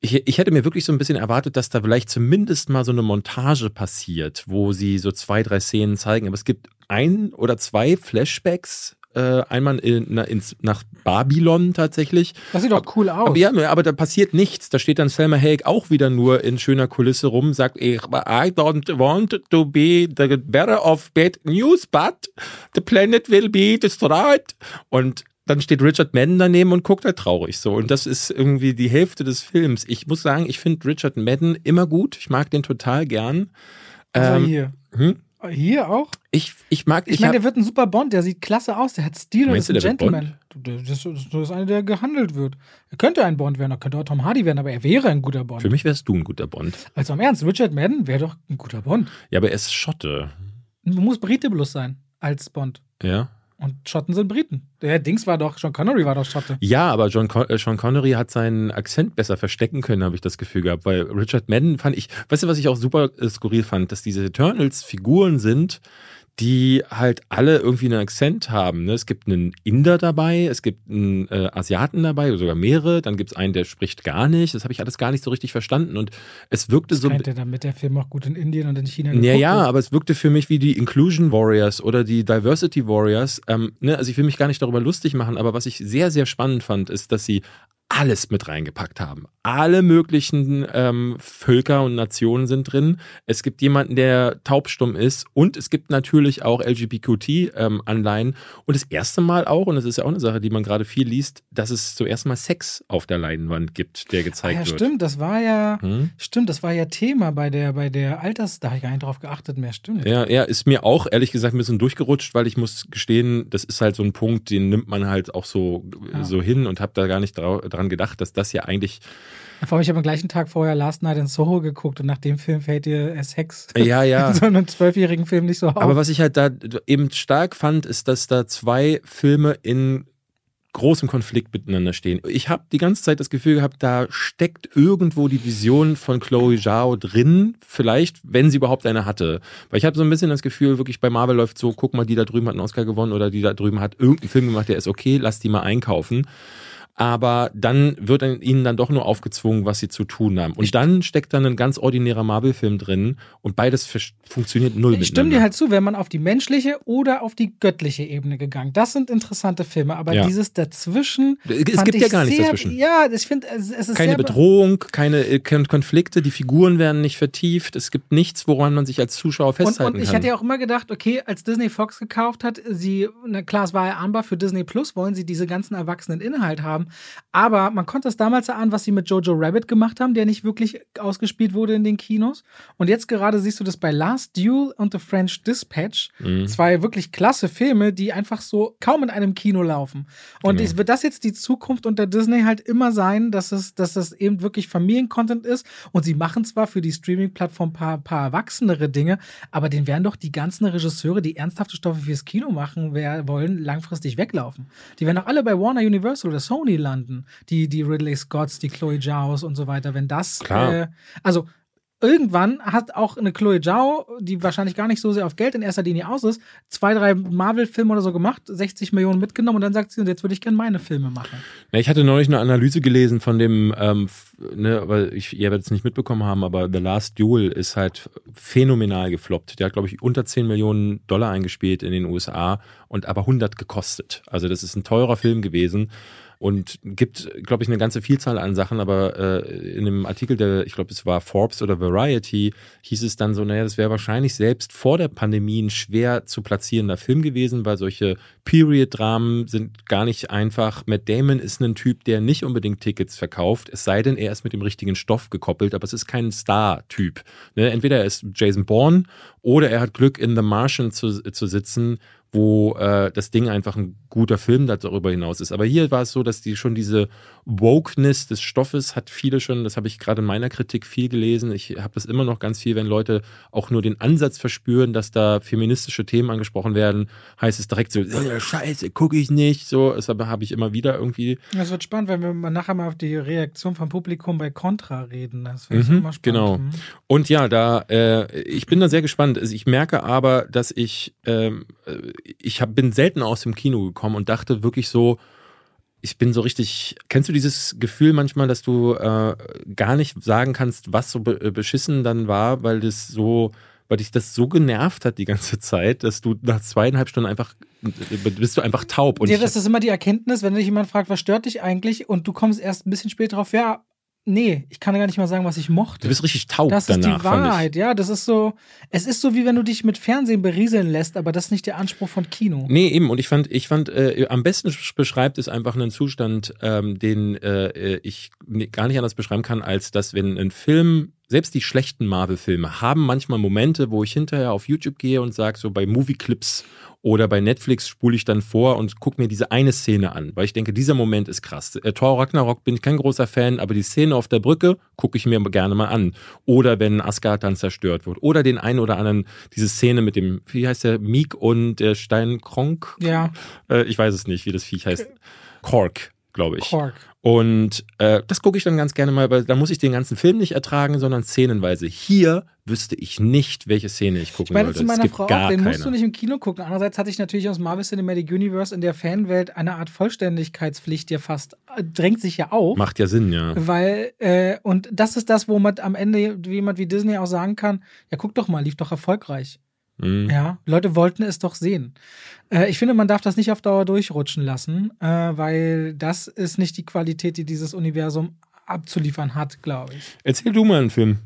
S2: ich, ich hätte mir wirklich so ein bisschen erwartet, dass da vielleicht zumindest mal so eine Montage passiert, wo sie so zwei, drei Szenen zeigen. Aber es gibt ein oder zwei Flashbacks äh, einmal in, na, ins, nach Babylon tatsächlich.
S1: Das sieht doch cool aus.
S2: Aber, ja, aber da passiert nichts. Da steht dann Selma Hayek auch wieder nur in schöner Kulisse rum, sagt, I don't want to be the bearer of bad news, but the planet will be destroyed. Und dann steht Richard Madden daneben und guckt halt traurig so. Und das ist irgendwie die Hälfte des Films. Ich muss sagen, ich finde Richard Madden immer gut. Ich mag den total gern.
S1: Also ähm, hier. Hm? Hier auch?
S2: Ich, ich mag.
S1: Ich, ich meine, der wird ein super Bond, der sieht klasse aus, der hat Stil und ist ein Gentleman. Das, das, das, ist einer, der gehandelt wird. Er könnte ein Bond werden, er könnte auch Tom Hardy werden, aber er wäre ein guter Bond.
S2: Für mich wärst du ein guter Bond.
S1: Also am Ernst, Richard Madden wäre doch ein guter Bond.
S2: Ja, aber er ist Schotte.
S1: Man muss Brite bloß sein als Bond.
S2: Ja.
S1: Und Schotten sind Briten. Der Dings war doch, John Connery war doch Schotte.
S2: Ja, aber John Con äh, Sean Connery hat seinen Akzent besser verstecken können, habe ich das Gefühl gehabt, weil Richard Madden fand ich, weißt du, was ich auch super äh, skurril fand, dass diese Eternals Figuren sind, die halt alle irgendwie einen Akzent haben. Ne? Es gibt einen Inder dabei, es gibt einen äh, Asiaten dabei, oder sogar mehrere. Dann gibt es einen, der spricht gar nicht. Das habe ich alles gar nicht so richtig verstanden. Und es wirkte
S1: das
S2: so.
S1: Der, damit der Film auch gut in Indien und in China
S2: Ja, ja, aber es wirkte für mich wie die Inclusion Warriors oder die Diversity Warriors. Ähm, ne? Also ich will mich gar nicht darüber lustig machen, aber was ich sehr, sehr spannend fand, ist, dass sie alles mit reingepackt haben. Alle möglichen ähm, Völker und Nationen sind drin. Es gibt jemanden, der taubstumm ist und es gibt natürlich auch LGBTQT-Anleihen. Ähm, und das erste Mal auch, und das ist ja auch eine Sache, die man gerade viel liest, dass es zuerst mal Sex auf der Leinwand gibt, der gezeigt ah,
S1: ja,
S2: wird.
S1: Stimmt, das war ja, hm? stimmt, das war ja Thema bei der, bei der Alters, da habe ich gar nicht drauf geachtet mehr, stimmt.
S2: Ja, ja, ist mir auch ehrlich gesagt ein bisschen durchgerutscht, weil ich muss gestehen, das ist halt so ein Punkt, den nimmt man halt auch so, ja. so hin und habe da gar nicht drauf dran gedacht, dass das ja eigentlich.
S1: Vor allem, ich habe am gleichen Tag vorher Last Night in Soho geguckt und nach dem Film fällt dir Sex
S2: ja, ja.
S1: in so einem zwölfjährigen Film nicht so auf.
S2: Aber was ich halt da eben stark fand, ist, dass da zwei Filme in großem Konflikt miteinander stehen. Ich habe die ganze Zeit das Gefühl gehabt, da steckt irgendwo die Vision von Chloe Zhao drin, vielleicht, wenn sie überhaupt eine hatte. Weil ich habe so ein bisschen das Gefühl, wirklich bei Marvel läuft so, guck mal, die da drüben hat einen Oscar gewonnen oder die da drüben hat irgendeinen Film gemacht, der ist okay, lass die mal einkaufen. Aber dann wird ihnen dann doch nur aufgezwungen, was sie zu tun haben. Und dann steckt dann ein ganz ordinärer Marvel-Film drin und beides funktioniert null
S1: Ich stimme dir halt zu, wenn man auf die menschliche oder auf die göttliche Ebene gegangen. Das sind interessante Filme, aber ja. dieses dazwischen.
S2: Es gibt ja gar nichts dazwischen.
S1: Ja, ich finde, es, ist
S2: keine Bedrohung, keine äh, Konflikte, die Figuren werden nicht vertieft. Es gibt nichts, woran man sich als Zuschauer festhalten
S1: und, und ich
S2: kann.
S1: hatte ja auch immer gedacht, okay, als Disney Fox gekauft hat, sie, na klar, es war ja ahnbar für Disney Plus, wollen sie diese ganzen erwachsenen Inhalt haben. Aber man konnte es damals erahnen, was sie mit Jojo Rabbit gemacht haben, der nicht wirklich ausgespielt wurde in den Kinos. Und jetzt gerade siehst du das bei Last Duel und The French Dispatch. Mhm. Zwei wirklich klasse Filme, die einfach so kaum in einem Kino laufen. Und genau. wird das jetzt die Zukunft unter Disney halt immer sein, dass es, dass das eben wirklich Familiencontent ist. Und sie machen zwar für die Streaming-Plattform ein paar, paar erwachsenere Dinge, aber den werden doch die ganzen Regisseure, die ernsthafte Stoffe fürs Kino machen wollen, langfristig weglaufen. Die werden doch alle bei Warner Universal oder Sony landen die, die Ridley Scotts, die Chloe Zhaos und so weiter, wenn das, äh, also irgendwann hat auch eine Chloe Zhao, die wahrscheinlich gar nicht so sehr auf Geld in erster Linie aus ist, zwei, drei Marvel-Filme oder so gemacht, 60 Millionen mitgenommen und dann sagt sie, jetzt würde ich gerne meine Filme machen.
S2: Ja, ich hatte neulich eine Analyse gelesen von dem, ähm, ne, weil ich, ihr werdet es nicht mitbekommen haben, aber The Last Duel ist halt phänomenal gefloppt. Der hat, glaube ich, unter 10 Millionen Dollar eingespielt in den USA und aber 100 gekostet. Also das ist ein teurer Film gewesen und gibt, glaube ich, eine ganze Vielzahl an Sachen, aber äh, in dem Artikel der, ich glaube, es war Forbes oder Variety, hieß es dann so, naja, das wäre wahrscheinlich selbst vor der Pandemie ein schwer zu platzierender Film gewesen, weil solche Period-Dramen sind gar nicht einfach. Matt Damon ist ein Typ, der nicht unbedingt Tickets verkauft, es sei denn, er ist mit dem richtigen Stoff gekoppelt, aber es ist kein Star-Typ. Ne? Entweder er ist Jason Bourne oder er hat Glück, in The Martian zu, zu sitzen wo äh, das Ding einfach ein guter Film darüber hinaus ist. Aber hier war es so, dass die schon diese Wokeness des Stoffes hat viele schon, das habe ich gerade in meiner Kritik viel gelesen. Ich habe das immer noch ganz viel, wenn Leute auch nur den Ansatz verspüren, dass da feministische Themen angesprochen werden, heißt es direkt so, äh, Scheiße, gucke ich nicht. So, das habe ich immer wieder irgendwie.
S1: Das wird spannend, wenn wir nachher mal auf die Reaktion vom Publikum bei Contra reden. Das
S2: wird mhm, immer spannend. Genau. Mhm. Und ja, da, äh, ich bin da sehr gespannt. Also ich merke aber, dass ich ähm, äh, ich hab, bin selten aus dem Kino gekommen und dachte wirklich so, ich bin so richtig. Kennst du dieses Gefühl manchmal, dass du äh, gar nicht sagen kannst, was so be beschissen dann war, weil das so, weil dich das so genervt hat die ganze Zeit, dass du nach zweieinhalb Stunden einfach bist du einfach taub.
S1: Und ja, das ist immer die Erkenntnis, wenn dich jemand fragt, was stört dich eigentlich, und du kommst erst ein bisschen später drauf, ja, Nee, ich kann gar nicht mal sagen, was ich mochte.
S2: Du bist richtig taub
S1: das
S2: danach.
S1: Das ist die Wahrheit, ja. Das ist so, es ist so, wie wenn du dich mit Fernsehen berieseln lässt, aber das ist nicht der Anspruch von Kino.
S2: Nee, eben. Und ich fand, ich fand, äh, am besten beschreibt es einfach einen Zustand, ähm, den äh, ich gar nicht anders beschreiben kann, als dass, wenn ein Film selbst die schlechten Marvel-Filme haben manchmal Momente, wo ich hinterher auf YouTube gehe und sage, so bei Movie-Clips oder bei Netflix spule ich dann vor und gucke mir diese eine Szene an, weil ich denke, dieser Moment ist krass. Äh, Thor Ragnarok bin ich kein großer Fan, aber die Szene auf der Brücke gucke ich mir gerne mal an. Oder wenn Asgard dann zerstört wird. Oder den einen oder anderen, diese Szene mit dem, wie heißt der, Meek und der Steinkronk?
S1: Ja.
S2: Äh, ich weiß es nicht, wie das Viech heißt. Kork, glaube ich.
S1: Kork.
S2: Und äh, das gucke ich dann ganz gerne mal, weil da muss ich den ganzen Film nicht ertragen, sondern szenenweise. Hier wüsste ich nicht, welche Szene ich gucken ich meine,
S1: sollte. Zu meiner Frau auch, den musst du nicht im Kino gucken. Andererseits hatte ich natürlich aus Marvel Cinematic Universe in der Fanwelt eine Art Vollständigkeitspflicht ja fast, äh, drängt sich ja auf.
S2: Macht ja Sinn, ja.
S1: Weil, äh, und das ist das, wo man am Ende jemand wie Disney auch sagen kann, ja guck doch mal, lief doch erfolgreich. Mhm. Ja, Leute wollten es doch sehen. Äh, ich finde, man darf das nicht auf Dauer durchrutschen lassen, äh, weil das ist nicht die Qualität, die dieses Universum abzuliefern hat, glaube ich.
S2: Erzähl du mal einen Film.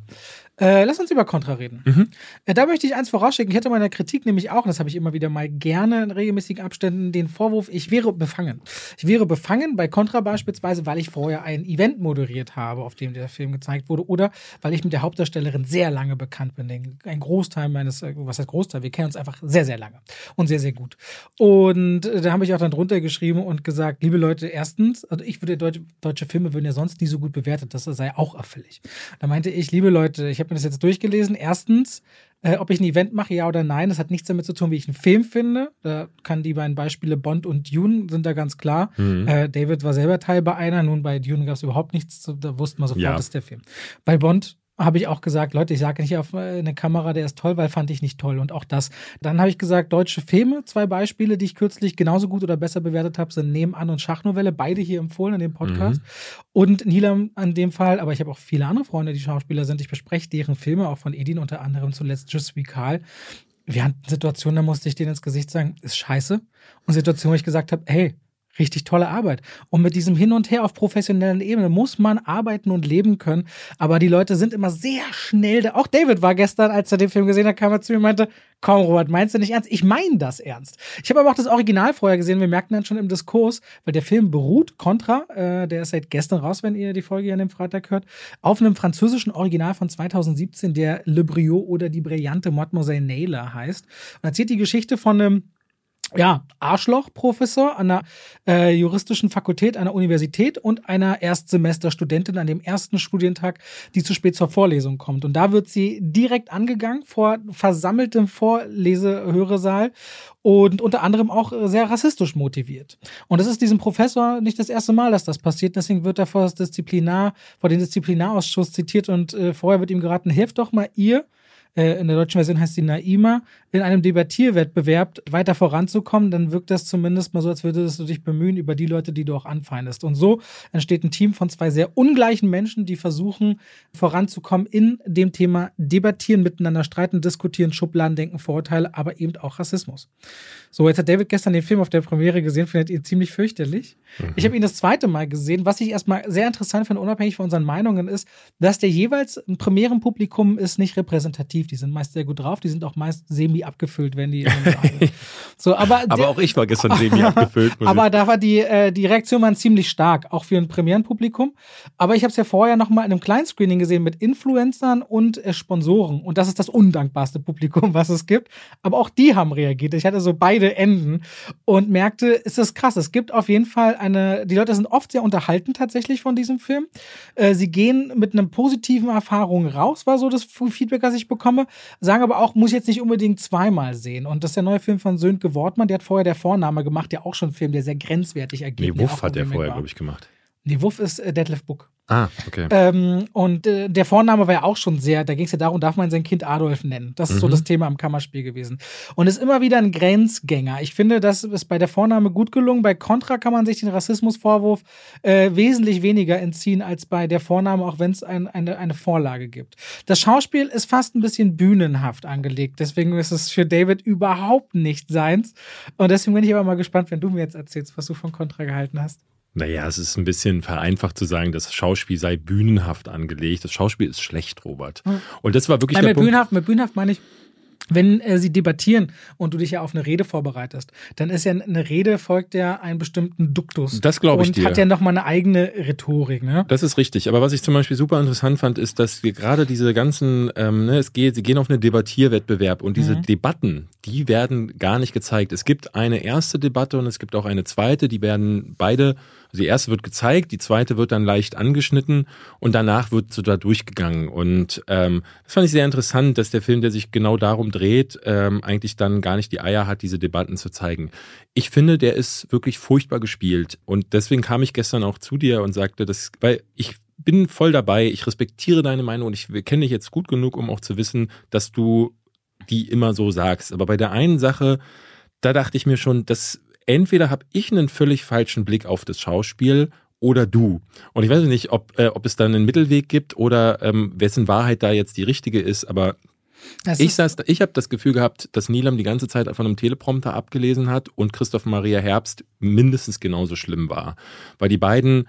S1: Äh, lass uns über Contra reden. Mhm. Äh, da möchte ich eins vorausschicken. Ich hatte meiner Kritik nämlich auch, das habe ich immer wieder mal gerne in regelmäßigen Abständen, den Vorwurf, ich wäre befangen. Ich wäre befangen bei Contra beispielsweise, weil ich vorher ein Event moderiert habe, auf dem der Film gezeigt wurde, oder weil ich mit der Hauptdarstellerin sehr lange bekannt bin. Ein Großteil meines, äh, was heißt Großteil? Wir kennen uns einfach sehr, sehr lange und sehr, sehr gut. Und äh, da habe ich auch dann drunter geschrieben und gesagt, liebe Leute, erstens, also ich würde deutsche, deutsche Filme würden ja sonst nie so gut bewertet, das sei auch erfüllig. Da meinte ich, liebe Leute, ich habe mir das jetzt durchgelesen. Erstens, äh, ob ich ein Event mache, ja oder nein. Das hat nichts damit zu tun, wie ich einen Film finde. Da kann die beiden Beispiele Bond und Dune sind da ganz klar. Mhm. Äh, David war selber Teil bei einer, nun bei Dune gab es überhaupt nichts, da wusste man sofort, ja. das ist der Film. Bei Bond habe ich auch gesagt, Leute, ich sage nicht auf äh, eine Kamera, der ist toll, weil fand ich nicht toll. Und auch das. Dann habe ich gesagt, deutsche Filme, zwei Beispiele, die ich kürzlich genauso gut oder besser bewertet habe, sind Nebenan und Schachnovelle, beide hier empfohlen in dem Podcast. Mhm. Und Nilam an dem Fall, aber ich habe auch viele andere Freunde, die Schauspieler sind. Ich bespreche deren Filme, auch von Edin unter anderem zuletzt Just Wie Karl. Wir hatten Situationen, da musste ich denen ins Gesicht sagen, ist scheiße. Und Situationen, wo ich gesagt habe, hey, richtig tolle Arbeit. Und mit diesem Hin und Her auf professionellen Ebene muss man arbeiten und leben können. Aber die Leute sind immer sehr schnell. Da. Auch David war gestern, als er den Film gesehen hat, kam er zu mir und meinte, komm Robert, meinst du nicht ernst? Ich meine das ernst. Ich habe aber auch das Original vorher gesehen. Wir merkten dann schon im Diskurs, weil der Film beruht, Contra, äh, der ist seit gestern raus, wenn ihr die Folge hier an dem Freitag hört, auf einem französischen Original von 2017, der Le Briot oder die brillante Mademoiselle Naylor heißt. Und erzählt die Geschichte von einem ja, Arschloch-Professor an der äh, juristischen Fakultät einer Universität und einer Erstsemesterstudentin an dem ersten Studientag, die zu spät zur Vorlesung kommt. Und da wird sie direkt angegangen vor versammeltem Vorlesehöresaal und unter anderem auch sehr rassistisch motiviert. Und das ist diesem Professor nicht das erste Mal, dass das passiert. Deswegen wird er vor das Disziplinar, vor den Disziplinarausschuss zitiert und äh, vorher wird ihm geraten, hilft doch mal ihr, äh, in der deutschen Version heißt sie Naima, in einem Debattierwettbewerb weiter voranzukommen, dann wirkt das zumindest mal so, als würdest du dich bemühen über die Leute, die du auch anfeindest. Und so entsteht ein Team von zwei sehr ungleichen Menschen, die versuchen voranzukommen in dem Thema Debattieren, miteinander streiten, diskutieren, Schubladen denken, Vorurteile, aber eben auch Rassismus. So, jetzt hat David gestern den Film auf der Premiere gesehen, findet ihr ziemlich fürchterlich. Mhm. Ich habe ihn das zweite Mal gesehen. Was ich erstmal sehr interessant finde, unabhängig von unseren Meinungen, ist, dass der jeweils ein Premierenpublikum ist nicht repräsentativ. Die sind meist sehr gut drauf, die sind auch meist semi abgefüllt, wenn die.
S2: so, aber, aber auch ich war gestern semi abgefüllt.
S1: aber da war die, äh, die Reaktion war ziemlich stark, auch für ein Premierenpublikum. Aber ich habe es ja vorher noch mal in einem Kleinscreening gesehen mit Influencern und äh, Sponsoren. Und das ist das undankbarste Publikum, was es gibt. Aber auch die haben reagiert. Ich hatte so beide Enden und merkte, ist das krass. Es gibt auf jeden Fall eine. Die Leute sind oft sehr unterhalten tatsächlich von diesem Film. Äh, sie gehen mit einer positiven Erfahrung raus, war so das Feedback, das ich bekomme. Sagen aber auch, muss jetzt nicht unbedingt zweimal sehen. Und das ist der neue Film von Sönke Wortmann. Der hat vorher der Vorname gemacht, der auch schon ein Film, der sehr grenzwertig agiert.
S2: Nee, Wuff hat er vorher, glaube ich, gemacht.
S1: Nee, Wuff ist äh, Detlef Book.
S2: Ah, okay.
S1: Ähm, und äh, der Vorname war ja auch schon sehr, da ging es ja darum, darf man sein Kind Adolf nennen? Das ist mhm. so das Thema am Kammerspiel gewesen. Und ist immer wieder ein Grenzgänger. Ich finde, das ist bei der Vorname gut gelungen. Bei Contra kann man sich den Rassismusvorwurf äh, wesentlich weniger entziehen als bei der Vorname, auch wenn es ein, eine, eine Vorlage gibt. Das Schauspiel ist fast ein bisschen bühnenhaft angelegt. Deswegen ist es für David überhaupt nicht seins. Und deswegen bin ich aber mal gespannt, wenn du mir jetzt erzählst, was du von Contra gehalten hast.
S2: Naja, es ist ein bisschen vereinfacht zu sagen, das Schauspiel sei bühnenhaft angelegt. Das Schauspiel ist schlecht, Robert. Und das war wirklich
S1: Nein, der mit Punkt. Bühnenhaft, mit bühnenhaft meine ich, wenn äh, sie debattieren und du dich ja auf eine Rede vorbereitest, dann ist ja eine Rede folgt ja einem bestimmten Duktus.
S2: Das glaube ich
S1: und
S2: dir.
S1: hat ja nochmal eine eigene Rhetorik. Ne?
S2: Das ist richtig. Aber was ich zum Beispiel super interessant fand, ist, dass wir gerade diese ganzen, ähm, ne, es geht, sie gehen auf einen Debattierwettbewerb und diese mhm. Debatten, die werden gar nicht gezeigt. Es gibt eine erste Debatte und es gibt auch eine zweite, die werden beide also die erste wird gezeigt, die zweite wird dann leicht angeschnitten und danach wird so da durchgegangen. Und ähm, das fand ich sehr interessant, dass der Film, der sich genau darum dreht, ähm, eigentlich dann gar nicht die Eier hat, diese Debatten zu zeigen. Ich finde, der ist wirklich furchtbar gespielt. Und deswegen kam ich gestern auch zu dir und sagte, dass, weil ich bin voll dabei, ich respektiere deine Meinung und ich kenne dich jetzt gut genug, um auch zu wissen, dass du die immer so sagst. Aber bei der einen Sache, da dachte ich mir schon, das entweder habe ich einen völlig falschen Blick auf das Schauspiel oder du. Und ich weiß nicht, ob, äh, ob es da einen Mittelweg gibt oder ähm, wessen Wahrheit da jetzt die richtige ist, aber das ich, ich habe das Gefühl gehabt, dass Nilam die ganze Zeit von einem Teleprompter abgelesen hat und Christoph Maria Herbst mindestens genauso schlimm war. Weil die beiden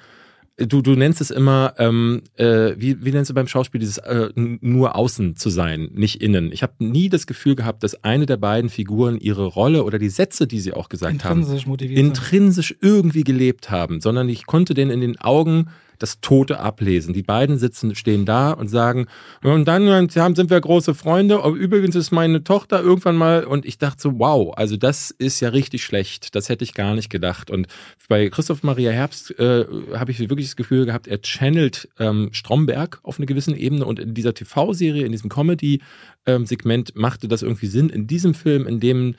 S2: du, du nennst es immer, ähm, äh, wie, wie nennst du beim Schauspiel dieses äh, nur außen zu sein, nicht innen. Ich habe nie das Gefühl gehabt, dass eine der beiden Figuren ihre Rolle oder die Sätze, die sie auch gesagt
S1: intrinsisch
S2: haben, intrinsisch irgendwie gelebt haben, sondern ich konnte den in den Augen das Tote ablesen. Die beiden sitzen, stehen da und sagen, und dann sind wir große Freunde. Übrigens ist meine Tochter irgendwann mal, und ich dachte so, wow, also das ist ja richtig schlecht. Das hätte ich gar nicht gedacht. Und bei Christoph Maria Herbst äh, habe ich wirklich das Gefühl gehabt, er channelt ähm, Stromberg auf einer gewissen Ebene und in dieser TV-Serie, in diesem Comedy-Segment ähm, machte das irgendwie Sinn. In diesem Film, in dem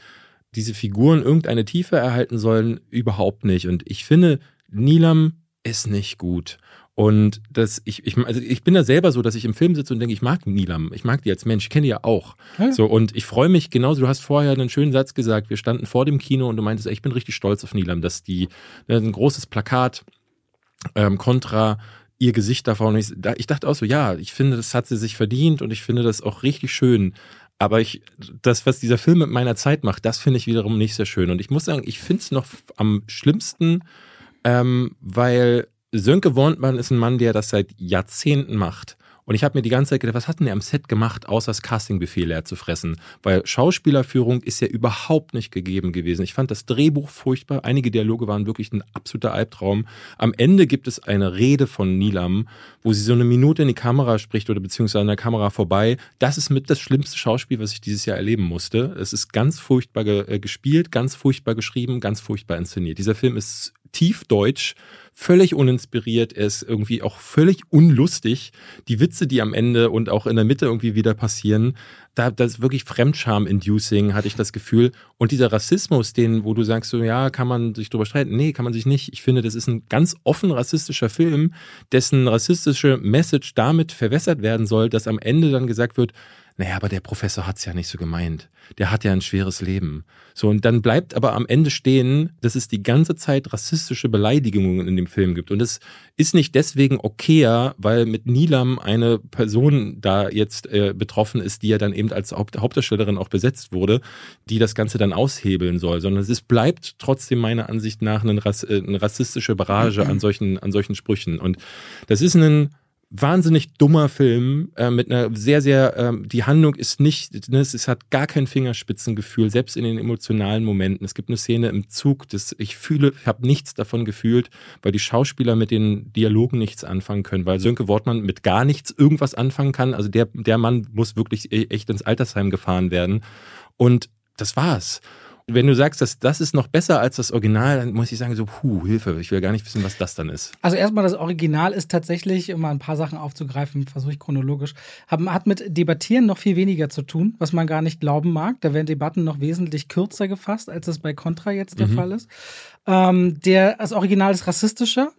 S2: diese Figuren irgendeine Tiefe erhalten sollen, überhaupt nicht. Und ich finde, Nilam ist nicht gut. Und das, ich, ich, also ich bin da selber so, dass ich im Film sitze und denke, ich mag Nilam, ich mag die als Mensch, ich kenne die ja auch. Ja. So, und ich freue mich genauso, du hast vorher einen schönen Satz gesagt, wir standen vor dem Kino und du meintest, ey, ich bin richtig stolz auf Nilam, dass die, ne, ein großes Plakat, ähm, Contra, ihr Gesicht davon. Ich, ich dachte auch so, ja, ich finde, das hat sie sich verdient und ich finde das auch richtig schön. Aber ich, das, was dieser Film mit meiner Zeit macht, das finde ich wiederum nicht sehr schön. Und ich muss sagen, ich finde es noch am schlimmsten, ähm, weil Sönke Wortmann ist ein Mann, der das seit Jahrzehnten macht. Und ich habe mir die ganze Zeit gedacht, was hat denn der am Set gemacht, außer das Castingbefehl leer zu fressen? Weil Schauspielerführung ist ja überhaupt nicht gegeben gewesen. Ich fand das Drehbuch furchtbar. Einige Dialoge waren wirklich ein absoluter Albtraum. Am Ende gibt es eine Rede von Nilam, wo sie so eine Minute in die Kamera spricht oder beziehungsweise an der Kamera vorbei. Das ist mit das schlimmste Schauspiel, was ich dieses Jahr erleben musste. Es ist ganz furchtbar äh, gespielt, ganz furchtbar geschrieben, ganz furchtbar inszeniert. Dieser Film ist tiefdeutsch völlig uninspiriert, er ist irgendwie auch völlig unlustig. Die Witze, die am Ende und auch in der Mitte irgendwie wieder passieren, da das ist wirklich Fremdscham-inducing, hatte ich das Gefühl. Und dieser Rassismus, den, wo du sagst, so ja, kann man sich drüber streiten? Nee, kann man sich nicht. Ich finde, das ist ein ganz offen rassistischer Film, dessen rassistische Message damit verwässert werden soll, dass am Ende dann gesagt wird, naja, aber der Professor hat's ja nicht so gemeint. Der hat ja ein schweres Leben. So, und dann bleibt aber am Ende stehen, dass es die ganze Zeit rassistische Beleidigungen in dem Film gibt. Und es ist nicht deswegen okayer, weil mit Nilam eine Person da jetzt äh, betroffen ist, die ja dann eben als Haupt Hauptdarstellerin auch besetzt wurde, die das Ganze dann aushebeln soll, sondern es bleibt trotzdem meiner Ansicht nach eine, Rass äh, eine rassistische Barrage an solchen, an solchen Sprüchen. Und das ist ein wahnsinnig dummer Film äh, mit einer sehr, sehr, ähm, die Handlung ist nicht, ne, es hat gar kein Fingerspitzengefühl, selbst in den emotionalen Momenten. Es gibt eine Szene im Zug, das ich fühle, ich habe nichts davon gefühlt, weil die Schauspieler mit den Dialogen nichts anfangen können, weil Sönke Wortmann mit gar nichts irgendwas anfangen kann. Also der, der Mann muss wirklich e-, echt ins Altersheim gefahren werden. Und das war's. Wenn du sagst, dass das ist noch besser als das Original, dann muss ich sagen, so, puh, Hilfe, ich will gar nicht wissen, was das dann ist.
S1: Also erstmal, das Original ist tatsächlich, um mal ein paar Sachen aufzugreifen, versuche ich chronologisch, hat mit Debattieren noch viel weniger zu tun, was man gar nicht glauben mag. Da werden Debatten noch wesentlich kürzer gefasst, als es bei Contra jetzt der mhm. Fall ist. Ähm, der, das Original ist rassistischer,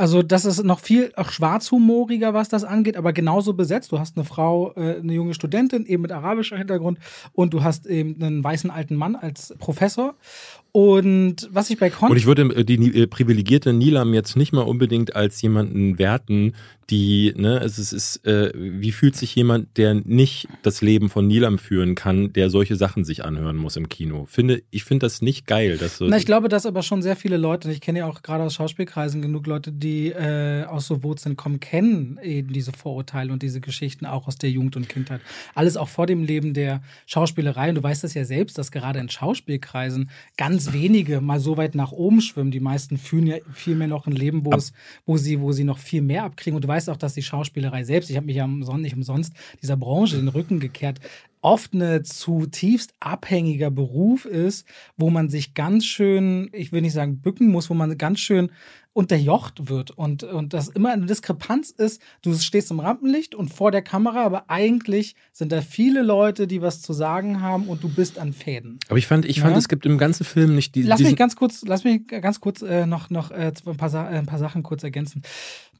S1: also das ist noch viel auch schwarzhumoriger, was das angeht, aber genauso besetzt. Du hast eine Frau, äh, eine junge Studentin, eben mit arabischer Hintergrund, und du hast eben einen weißen alten Mann als Professor. Und was ich bei Con
S2: Und ich würde äh, die äh, privilegierte Nilam jetzt nicht mal unbedingt als jemanden werten, die, ne, es ist, ist äh, wie fühlt sich jemand, der nicht das Leben von Nilam führen kann, der solche Sachen sich anhören muss im Kino? Finde, ich finde das nicht geil. Dass so
S1: Na, ich glaube, dass aber schon sehr viele Leute, ich kenne ja auch gerade aus Schauspielkreisen genug Leute, die äh, aus so Wurzeln kommen, kennen eben diese Vorurteile und diese Geschichten auch aus der Jugend und Kindheit. Alles auch vor dem Leben der Schauspielerei. Und du weißt das ja selbst, dass gerade in Schauspielkreisen ganz wenige mal so weit nach oben schwimmen. Die meisten fühlen ja viel mehr noch ein Leben, wo, es, wo, sie, wo sie noch viel mehr abkriegen. Und du weißt, weiß auch, dass die Schauspielerei selbst, ich habe mich ja nicht umsonst dieser Branche den Rücken gekehrt, oft eine zutiefst abhängiger Beruf ist, wo man sich ganz schön, ich will nicht sagen bücken muss, wo man ganz schön unterjocht wird und, und das immer eine Diskrepanz ist, du stehst im Rampenlicht und vor der Kamera, aber eigentlich sind da viele Leute, die was zu sagen haben und du bist an Fäden.
S2: Aber ich fand, ich ja? fand, es gibt im ganzen Film nicht
S1: die. Lass mich ganz kurz, lass mich ganz kurz äh, noch, noch äh, ein, paar, äh, ein paar Sachen kurz ergänzen.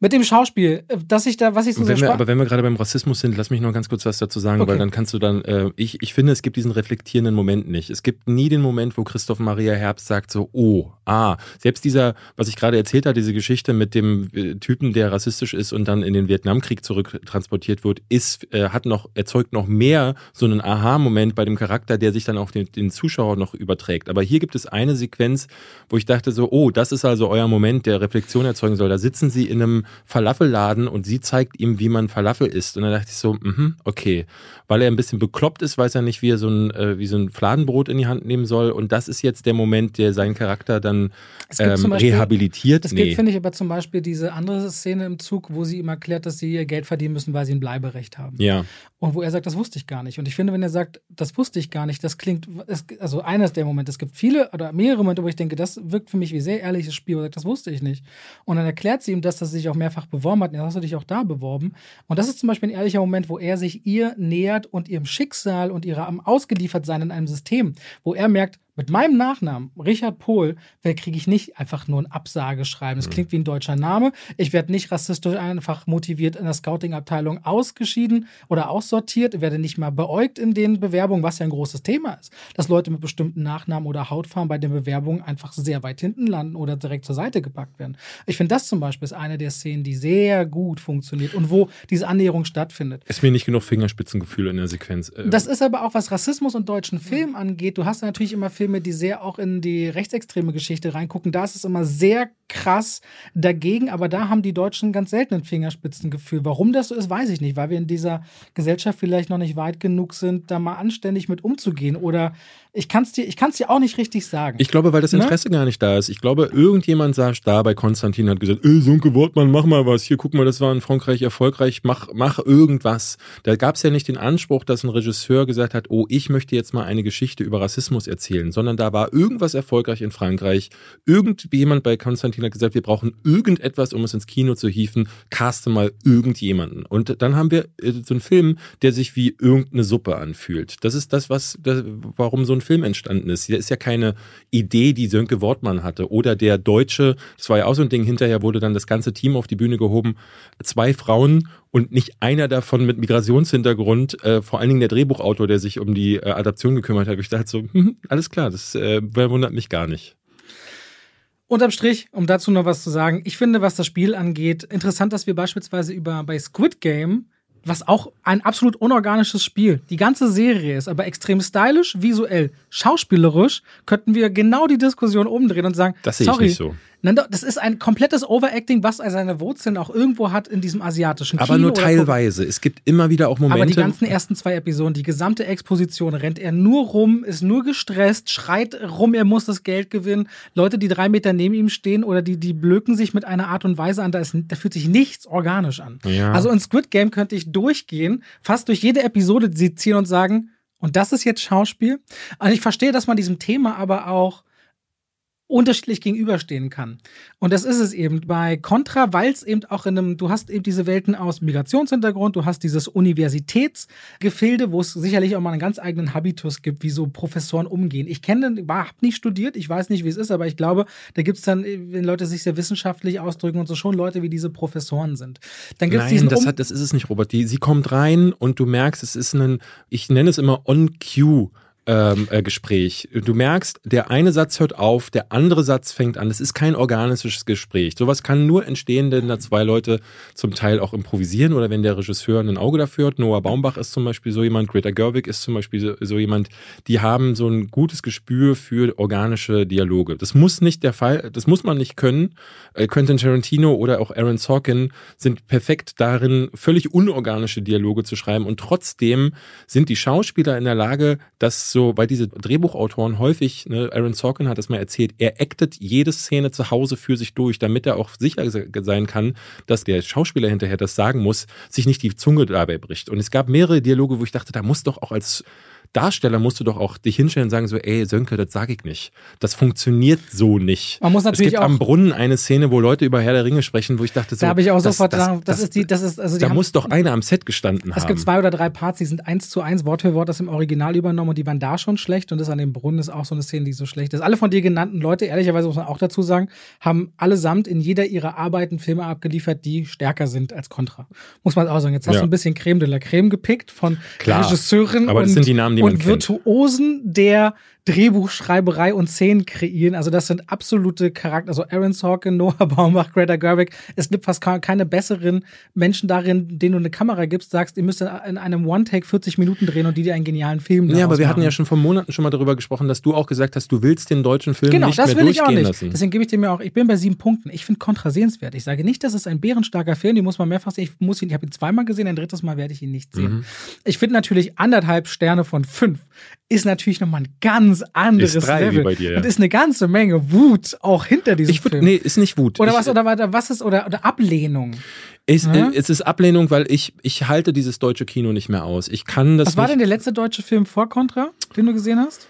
S1: Mit dem Schauspiel, äh, dass ich da, was ich so
S2: wenn wir, Aber wenn wir gerade beim Rassismus sind, lass mich noch ganz kurz was dazu sagen, okay. weil dann kannst du dann, äh, ich, ich finde, es gibt diesen reflektierenden Moment nicht. Es gibt nie den Moment, wo Christoph Maria Herbst sagt so, oh, ah, selbst dieser, was ich gerade erzählt habe, diese Geschichte mit dem äh, Typen, der rassistisch ist und dann in den Vietnamkrieg zurücktransportiert wird, ist, äh, hat noch, erzeugt noch mehr so einen Aha-Moment bei dem Charakter, der sich dann auch den, den Zuschauer noch überträgt. Aber hier gibt es eine Sequenz, wo ich dachte so, oh, das ist also euer Moment, der Reflexion erzeugen soll. Da sitzen sie in einem Falafelladen und sie zeigt ihm, wie man Falafel isst. Und dann dachte ich so, mh, okay. Weil er ein bisschen bekloppt ist, weiß er nicht, wie er so ein, äh, wie so ein Fladenbrot in die Hand nehmen soll. Und das ist jetzt der Moment, der seinen Charakter dann ähm, Beispiel, rehabilitiert.
S1: Es nee. gibt, finde ich, aber zum Beispiel diese andere Szene im Zug, wo sie ihm erklärt, dass sie ihr Geld verdienen müssen, weil sie ein Bleiberecht haben.
S2: Ja.
S1: Und wo er sagt, das wusste ich gar nicht. Und ich finde, wenn er sagt, das wusste ich gar nicht, das klingt, also eines der Momente, es gibt viele oder mehrere Momente, wo ich denke, das wirkt für mich wie sehr ehrliches Spiel, wo er sagt, das wusste ich nicht. Und dann erklärt sie ihm das, dass er sich auch mehrfach beworben hat, und hast du dich auch da beworben. Und das ist zum Beispiel ein ehrlicher Moment, wo er sich ihr nähert und ihrem Schicksal und ihrem Ausgeliefertsein in einem System, wo er merkt, Mit meinem Nachnamen, Richard Pohl, kriege ich nicht einfach nur ein Absageschreiben. Das klingt wie ein deutscher Name. Ich werde nicht rassistisch einfach motiviert in der Scouting-Abteilung ausgeschieden oder aussortiert. Ich werde nicht mal beäugt in den Bewerbungen, was ja ein großes Thema ist. Dass Leute mit bestimmten Nachnamen oder Hautfarben bei den Bewerbungen einfach sehr weit hinten landen oder direkt zur Seite gepackt werden. Ich finde, das zum Beispiel ist eine der Szenen, die sehr gut funktioniert und wo diese Annäherung stattfindet.
S2: Ist mir nicht genug Fingerspitzengefühl in der Sequenz.
S1: Äh, das ist aber auch, was Rassismus und deutschen Film angeht. Du hast natürlich immer Filme, die sehr auch in die rechtsextreme Geschichte reingucken, da ist es immer sehr krass dagegen, aber da haben die Deutschen ganz selten ein Fingerspitzengefühl. Warum das so ist, weiß ich nicht, weil wir in dieser Gesellschaft vielleicht noch nicht weit genug sind, da mal anständig mit umzugehen oder ich kann es dir, dir auch nicht richtig sagen.
S2: Ich glaube, weil das ne? Interesse ne? gar nicht da ist. Ich glaube, irgendjemand saß da bei Konstantin hat gesagt, ey, Sunke Wortmann, mach mal was. Hier, guck mal, das war in Frankreich erfolgreich, mach, mach irgendwas. Da gab es ja nicht den Anspruch, dass ein Regisseur gesagt hat, oh, ich möchte jetzt mal eine Geschichte über Rassismus erzählen, sondern da war irgendwas erfolgreich in Frankreich. Irgendjemand bei Konstantin hat gesagt, wir brauchen irgendetwas, um es ins Kino zu hieven. Caste mal irgendjemanden. Und dann haben wir äh, so einen Film, der sich wie irgendeine Suppe anfühlt. Das ist das, was, das, warum so ein Film entstanden ist. Hier ist ja keine Idee, die Sönke Wortmann hatte. Oder der Deutsche, das war ja auch so ein Ding, hinterher wurde dann das ganze Team auf die Bühne gehoben. Zwei Frauen und nicht einer davon mit Migrationshintergrund, äh, vor allen Dingen der Drehbuchautor, der sich um die äh, Adaption gekümmert hat. Ich dachte so, hm, alles klar, das äh, wundert mich gar nicht.
S1: Unterm Strich, um dazu noch was zu sagen, ich finde, was das Spiel angeht, interessant, dass wir beispielsweise über bei Squid Game was auch ein absolut unorganisches Spiel. Die ganze Serie ist aber extrem stylisch, visuell, schauspielerisch. Könnten wir genau die Diskussion umdrehen und sagen,
S2: das sehe ich nicht so.
S1: Das ist ein komplettes Overacting, was seine Wurzeln auch irgendwo hat in diesem asiatischen
S2: Kino. Aber nur teilweise. Es gibt immer wieder auch Momente.
S1: Aber die ganzen ersten zwei Episoden, die gesamte Exposition, rennt er nur rum, ist nur gestresst, schreit rum, er muss das Geld gewinnen. Leute, die drei Meter neben ihm stehen oder die, die blöken sich mit einer Art und Weise an, da, ist, da fühlt sich nichts organisch an. Ja. Also in Squid Game könnte ich durchgehen, fast durch jede Episode sezieren und sagen, und das ist jetzt Schauspiel. Also ich verstehe, dass man diesem Thema aber auch unterschiedlich gegenüberstehen kann. Und das ist es eben bei Contra, weil es eben auch in einem, du hast eben diese Welten aus Migrationshintergrund, du hast dieses Universitätsgefilde, wo es sicherlich auch mal einen ganz eigenen Habitus gibt, wie so Professoren umgehen. Ich kenne, habe nicht studiert, ich weiß nicht, wie es ist, aber ich glaube, da gibt es dann, wenn Leute sich sehr wissenschaftlich ausdrücken und so schon Leute wie diese Professoren sind.
S2: Dann gibt's Nein, diesen das, hat, das ist es nicht, Robert. Die, sie kommt rein und du merkst, es ist ein, ich nenne es immer on-cue ähm, äh, Gespräch. Du merkst, der eine Satz hört auf, der andere Satz fängt an. Es ist kein organisches Gespräch. Sowas kann nur entstehen, wenn da zwei Leute zum Teil auch improvisieren oder wenn der Regisseur ein Auge dafür hat. Noah Baumbach ist zum Beispiel so jemand, Greta Gerwig ist zum Beispiel so, so jemand, die haben so ein gutes Gespür für organische Dialoge. Das muss nicht der Fall, das muss man nicht können. Äh, Quentin Tarantino oder auch Aaron Sorkin sind perfekt darin, völlig unorganische Dialoge zu schreiben und trotzdem sind die Schauspieler in der Lage, das so, weil diese Drehbuchautoren häufig, ne, Aaron Sorkin hat das mal erzählt, er actet jede Szene zu Hause für sich durch, damit er auch sicher sein kann, dass der Schauspieler hinterher das sagen muss, sich nicht die Zunge dabei bricht. Und es gab mehrere Dialoge, wo ich dachte, da muss doch auch als Darsteller musst du doch auch dich hinstellen und sagen so, ey, Sönke, das sage ich nicht. Das funktioniert so nicht.
S1: Man muss natürlich es
S2: gibt
S1: auch
S2: am Brunnen eine Szene, wo Leute über Herr der Ringe sprechen, wo ich dachte so,
S1: da habe ich auch sofort das, das, das, ist die, das ist
S2: also da haben, muss doch einer am Set gestanden
S1: es
S2: haben.
S1: Es gibt zwei oder drei Parts, die sind eins zu eins Wort für Wort das im Original übernommen und die waren da schon schlecht und das an dem Brunnen ist auch so eine Szene, die so schlecht ist. Alle von dir genannten Leute, ehrlicherweise muss man auch dazu sagen, haben allesamt in jeder ihrer Arbeiten Filme abgeliefert, die stärker sind als Contra. Muss man auch sagen. Jetzt hast ja. du ein bisschen Creme de la Creme gepickt von
S2: Klar,
S1: Regisseurin
S2: aber das sind die Namen, die
S1: und Virtuosen Virtuosen der Drehbuchschreiberei und Szenen kreieren. Also das sind absolute Charakter. Also Aaron Sorkin, Noah Baumbach, Greta Gerwig. Es gibt fast keine besseren Menschen darin, denen du eine Kamera gibst, sagst, ihr müsst in einem One-Take 40 Minuten drehen und die dir einen genialen Film
S2: Ja, aber wir machen. hatten ja schon vor Monaten schon mal darüber gesprochen, dass du auch gesagt hast, du willst den deutschen Film genau, nicht das mehr will ich auch nicht. Lassen.
S1: Deswegen gebe ich dir mir auch, ich bin bei sieben Punkten. Ich finde Contra sehenswert. Ich sage nicht, dass es ein bärenstarker Film, die muss man mehrfach sehen. Ich muss ihn, ich habe ihn zweimal gesehen, ein drittes Mal werde ich ihn nicht sehen. Mhm. Ich finde natürlich anderthalb Sterne von fünf ist natürlich nochmal ein ganz anderes ist drei, Level. Wie bei dir, ja. Und ist eine ganze Menge Wut auch hinter diesem ich Film.
S2: Nee, ist nicht Wut.
S1: Oder
S2: ich,
S1: was, oder weiter, was ist, oder, oder Ablehnung.
S2: Ich, ja? Es ist Ablehnung, weil ich, ich halte dieses deutsche Kino nicht mehr aus. Ich kann das.
S1: Was war denn der letzte deutsche Film vor Contra, den du gesehen hast?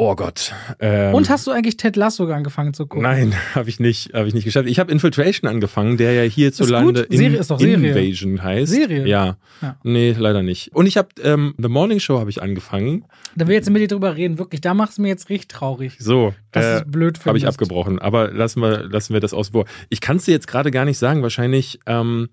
S2: Oh Gott.
S1: Ähm, Und hast du eigentlich Ted Lasso angefangen zu gucken?
S2: Nein, habe ich nicht, habe ich nicht geschafft. Ich habe Infiltration angefangen, der ja hierzulande
S1: in, Serie ist doch Serie.
S2: Invasion heißt.
S1: Serie.
S2: Ja. ja. Nee, leider nicht. Und ich habe ähm, The Morning Show habe ich angefangen.
S1: Da will ich jetzt mit dir drüber reden, wirklich. Da macht es mir jetzt richtig traurig.
S2: So,
S1: das äh, ist blöd für
S2: Habe ich abgebrochen. Aber lassen wir, lassen wir das aus. Ich kann es dir jetzt gerade gar nicht sagen. Wahrscheinlich. Ähm,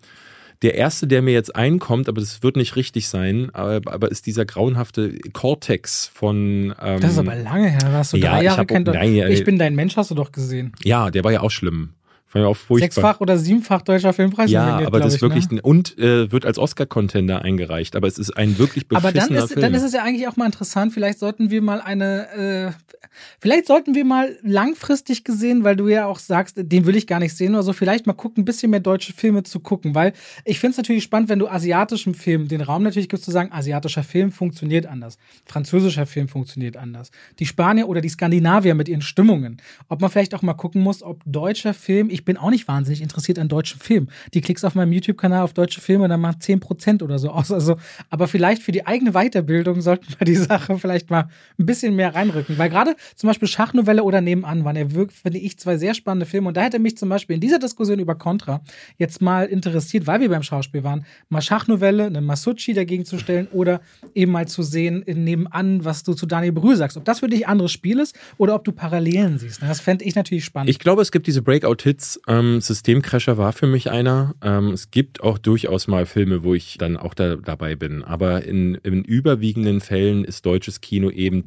S2: der erste, der mir jetzt einkommt, aber das wird nicht richtig sein, aber, aber ist dieser grauenhafte Cortex von.
S1: Ähm, das ist aber lange her. Hast du drei ja, Jahre kennt. Nein, ich bin dein Mensch, hast du doch gesehen.
S2: Ja, der war ja auch schlimm. Ich auch furchtbar.
S1: Sechsfach oder siebenfach deutscher Filmpreis.
S2: Ja, aber das ist wirklich ne? und äh, wird als Oscar-Contender eingereicht. Aber es ist ein wirklich beschissener
S1: aber dann ist,
S2: Film.
S1: dann ist es ja eigentlich auch mal interessant. Vielleicht sollten wir mal eine, äh, vielleicht sollten wir mal langfristig gesehen, weil du ja auch sagst, den will ich gar nicht sehen oder so. Vielleicht mal gucken, ein bisschen mehr deutsche Filme zu gucken, weil ich finde es natürlich spannend, wenn du asiatischen Film den Raum natürlich gibst zu sagen, asiatischer Film funktioniert anders, französischer Film funktioniert anders, die Spanier oder die Skandinavier mit ihren Stimmungen. Ob man vielleicht auch mal gucken muss, ob deutscher Film ich bin auch nicht wahnsinnig interessiert an deutschen Filmen. Die klickst auf meinem YouTube-Kanal auf deutsche Filme, dann macht 10% oder so aus. Also, aber vielleicht für die eigene Weiterbildung sollten wir die Sache vielleicht mal ein bisschen mehr reinrücken. Weil gerade zum Beispiel Schachnovelle oder Nebenan waren ja wirklich, finde ich, zwei sehr spannende Filme. Und da hätte mich zum Beispiel in dieser Diskussion über Contra jetzt mal interessiert, weil wir beim Schauspiel waren, mal Schachnovelle, eine Masucci dagegen zu stellen oder eben mal zu sehen Nebenan, was du zu Daniel Brühl sagst. Ob das für dich anderes Spiel ist oder ob du Parallelen siehst. Das fände ich natürlich spannend.
S2: Ich glaube, es gibt diese Breakout-Hits, ähm, Systemcrasher war für mich einer. Ähm, es gibt auch durchaus mal Filme, wo ich dann auch da, dabei bin. Aber in, in überwiegenden Fällen ist deutsches Kino eben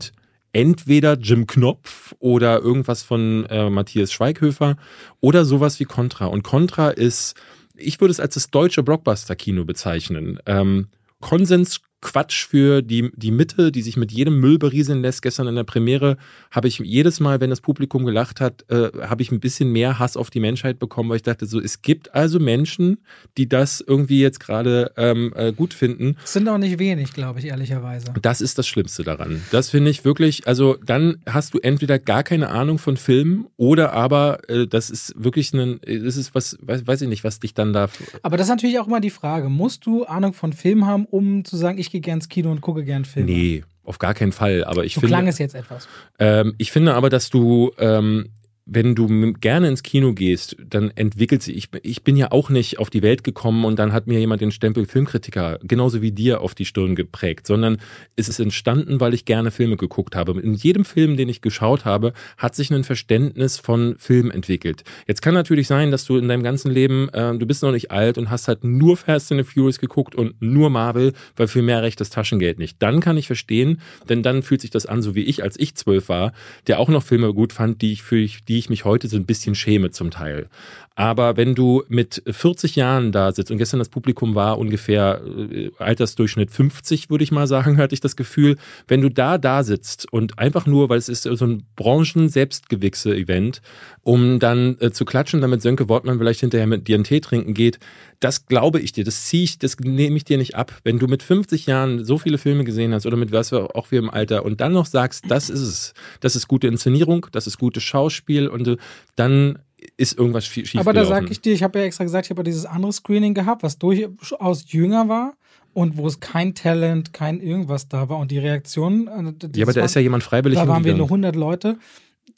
S2: entweder Jim Knopf oder irgendwas von äh, Matthias Schweighöfer oder sowas wie Contra. Und Contra ist, ich würde es als das deutsche Blockbuster-Kino bezeichnen. Ähm, Konsens Quatsch für die, die Mitte, die sich mit jedem Müll berieseln lässt. Gestern in der Premiere habe ich jedes Mal, wenn das Publikum gelacht hat, äh, habe ich ein bisschen mehr Hass auf die Menschheit bekommen, weil ich dachte, so, es gibt also Menschen, die das irgendwie jetzt gerade ähm, äh, gut finden.
S1: Das sind auch nicht wenig, glaube ich, ehrlicherweise.
S2: Das ist das Schlimmste daran. Das finde ich wirklich, also dann hast du entweder gar keine Ahnung von Filmen oder aber äh, das ist wirklich ein, das ist was, weiß, weiß ich nicht, was dich dann da.
S1: Aber das ist natürlich auch immer die Frage, musst du Ahnung von Filmen haben, um zu sagen, ich ich gehe gern ins Kino und gucke gern Filme.
S2: Nee, auf gar keinen Fall. Aber ich
S1: so
S2: finde.
S1: klang es jetzt etwas.
S2: Ähm, ich finde aber, dass du ähm, wenn du gerne ins Kino gehst, dann entwickelt sich, ich, ich bin ja auch nicht auf die Welt gekommen und dann hat mir jemand den Stempel Filmkritiker genauso wie dir auf die Stirn geprägt, sondern es ist entstanden, weil ich gerne Filme geguckt habe. In jedem Film, den ich geschaut habe, hat sich ein Verständnis von Film entwickelt. Jetzt kann natürlich sein, dass du in deinem ganzen Leben, äh, du bist noch nicht alt und hast halt nur Fast and the Furious geguckt und nur Marvel, weil für mehr reicht das Taschengeld nicht. Dann kann ich verstehen, denn dann fühlt sich das an, so wie ich, als ich zwölf war, der auch noch Filme gut fand, die ich für die die ich mich heute so ein bisschen schäme zum Teil. Aber wenn du mit 40 Jahren da sitzt und gestern das Publikum war ungefähr äh, Altersdurchschnitt 50, würde ich mal sagen, hatte ich das Gefühl, wenn du da da sitzt und einfach nur, weil es ist so ein Branchen-Selbstgewichse-Event, um dann äh, zu klatschen, damit Sönke Wortmann vielleicht hinterher mit dir einen Tee trinken geht, das glaube ich dir, das ziehe ich, das nehme ich dir nicht ab. Wenn du mit 50 Jahren so viele Filme gesehen hast oder mit was auch wir im Alter und dann noch sagst, das ist es, das ist gute Inszenierung, das ist gutes Schauspiel und äh, dann ist irgendwas schief
S1: Aber da sage ich dir, ich habe ja extra gesagt, ich habe dieses andere Screening gehabt, was durchaus jünger war und wo es kein Talent, kein irgendwas da war und die Reaktion.
S2: Äh, ja, aber da ist ja jemand freiwillig.
S1: Da waren wir nur 100 Leute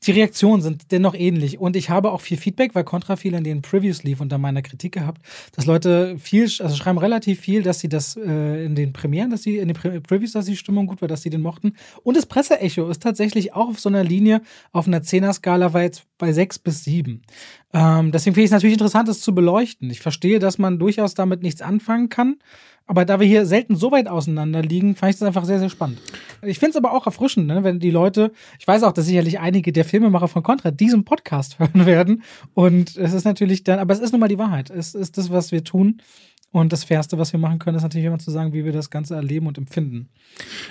S1: die Reaktionen sind dennoch ähnlich. Und ich habe auch viel Feedback, weil Contra viel in den Previews lief unter meiner Kritik gehabt, dass Leute viel, also schreiben relativ viel, dass sie das äh, in den Premieren, dass sie in den Previews, dass die Stimmung gut war, dass sie den mochten. Und das Presseecho ist tatsächlich auch auf so einer Linie, auf einer Zehner-Skala war jetzt bei sechs bis sieben. Ähm, deswegen finde ich es natürlich interessant, das zu beleuchten. Ich verstehe, dass man durchaus damit nichts anfangen kann. Aber da wir hier selten so weit auseinander liegen, fand ich das einfach sehr, sehr spannend. Ich finde es aber auch erfrischend, ne, wenn die Leute, ich weiß auch, dass sicherlich einige der Filmemacher von Contra diesen Podcast hören werden. Und es ist natürlich dann, aber es ist nun mal die Wahrheit. Es ist das, was wir tun. Und das Fairste, was wir machen können, ist natürlich immer zu sagen, wie wir das Ganze erleben und empfinden.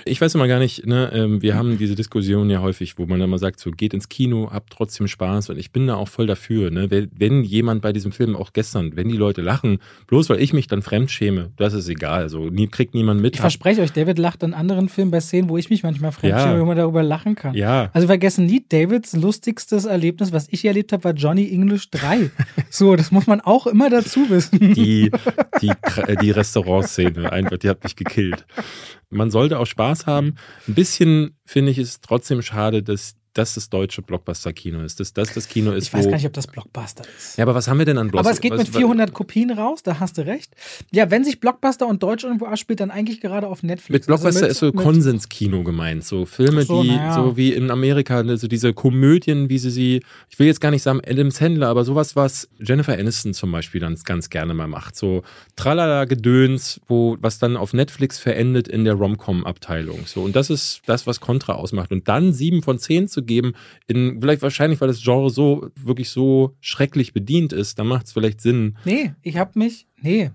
S2: Ich weiß immer gar nicht, ne, ähm, wir haben diese Diskussion ja häufig, wo man immer sagt, so geht ins Kino, habt trotzdem Spaß und ich bin da auch voll dafür. Ne? Wenn jemand bei diesem Film, auch gestern, wenn die Leute lachen, bloß weil ich mich dann fremd schäme, das ist egal. Also nie, kriegt niemand mit.
S1: Ich verspreche euch, David lacht in anderen Filmen bei Szenen, wo ich mich manchmal fremd ja. schäme, wo man darüber lachen kann.
S2: Ja.
S1: Also vergessen nie, Davids lustigstes Erlebnis, was ich erlebt habe, war Johnny English 3. so, das muss man auch immer dazu wissen.
S2: Die, die die, äh, die Restaurantszene. Einfach, die hat mich gekillt. Man sollte auch Spaß haben. Ein bisschen finde ich es trotzdem schade, dass das das deutsche Blockbuster-Kino ist. Dass das das Kino ist,
S1: Ich weiß gar nicht, ob das Blockbuster ist.
S2: ja, aber was haben wir denn an Blockbuster?
S1: Aber es geht mit 400 Kopien raus, da hast du recht. Ja, wenn sich Blockbuster und Deutsch irgendwo abspielt, dann eigentlich gerade auf Netflix.
S2: Mit Blockbuster
S1: Also
S2: ist so
S1: mit-
S2: Konsenskino gemeint. So Filme,
S1: so,
S2: die
S1: naja.
S2: so wie in Amerika, ne, so diese Komödien, wie sie sie, ich will jetzt gar nicht sagen Adam Sandler, aber sowas, was Jennifer Aniston zum Beispiel dann ganz gerne mal macht. So Tralala-Gedöns, wo, was dann auf Netflix verendet in der Rom-Com-Abteilung. So, und das ist das, was Contra ausmacht. Und dann sieben von zehn zu geben, in, vielleicht wahrscheinlich, weil das Genre so, wirklich so schrecklich bedient ist, dann macht es vielleicht Sinn.
S1: Nee, ich hab mich. Nee.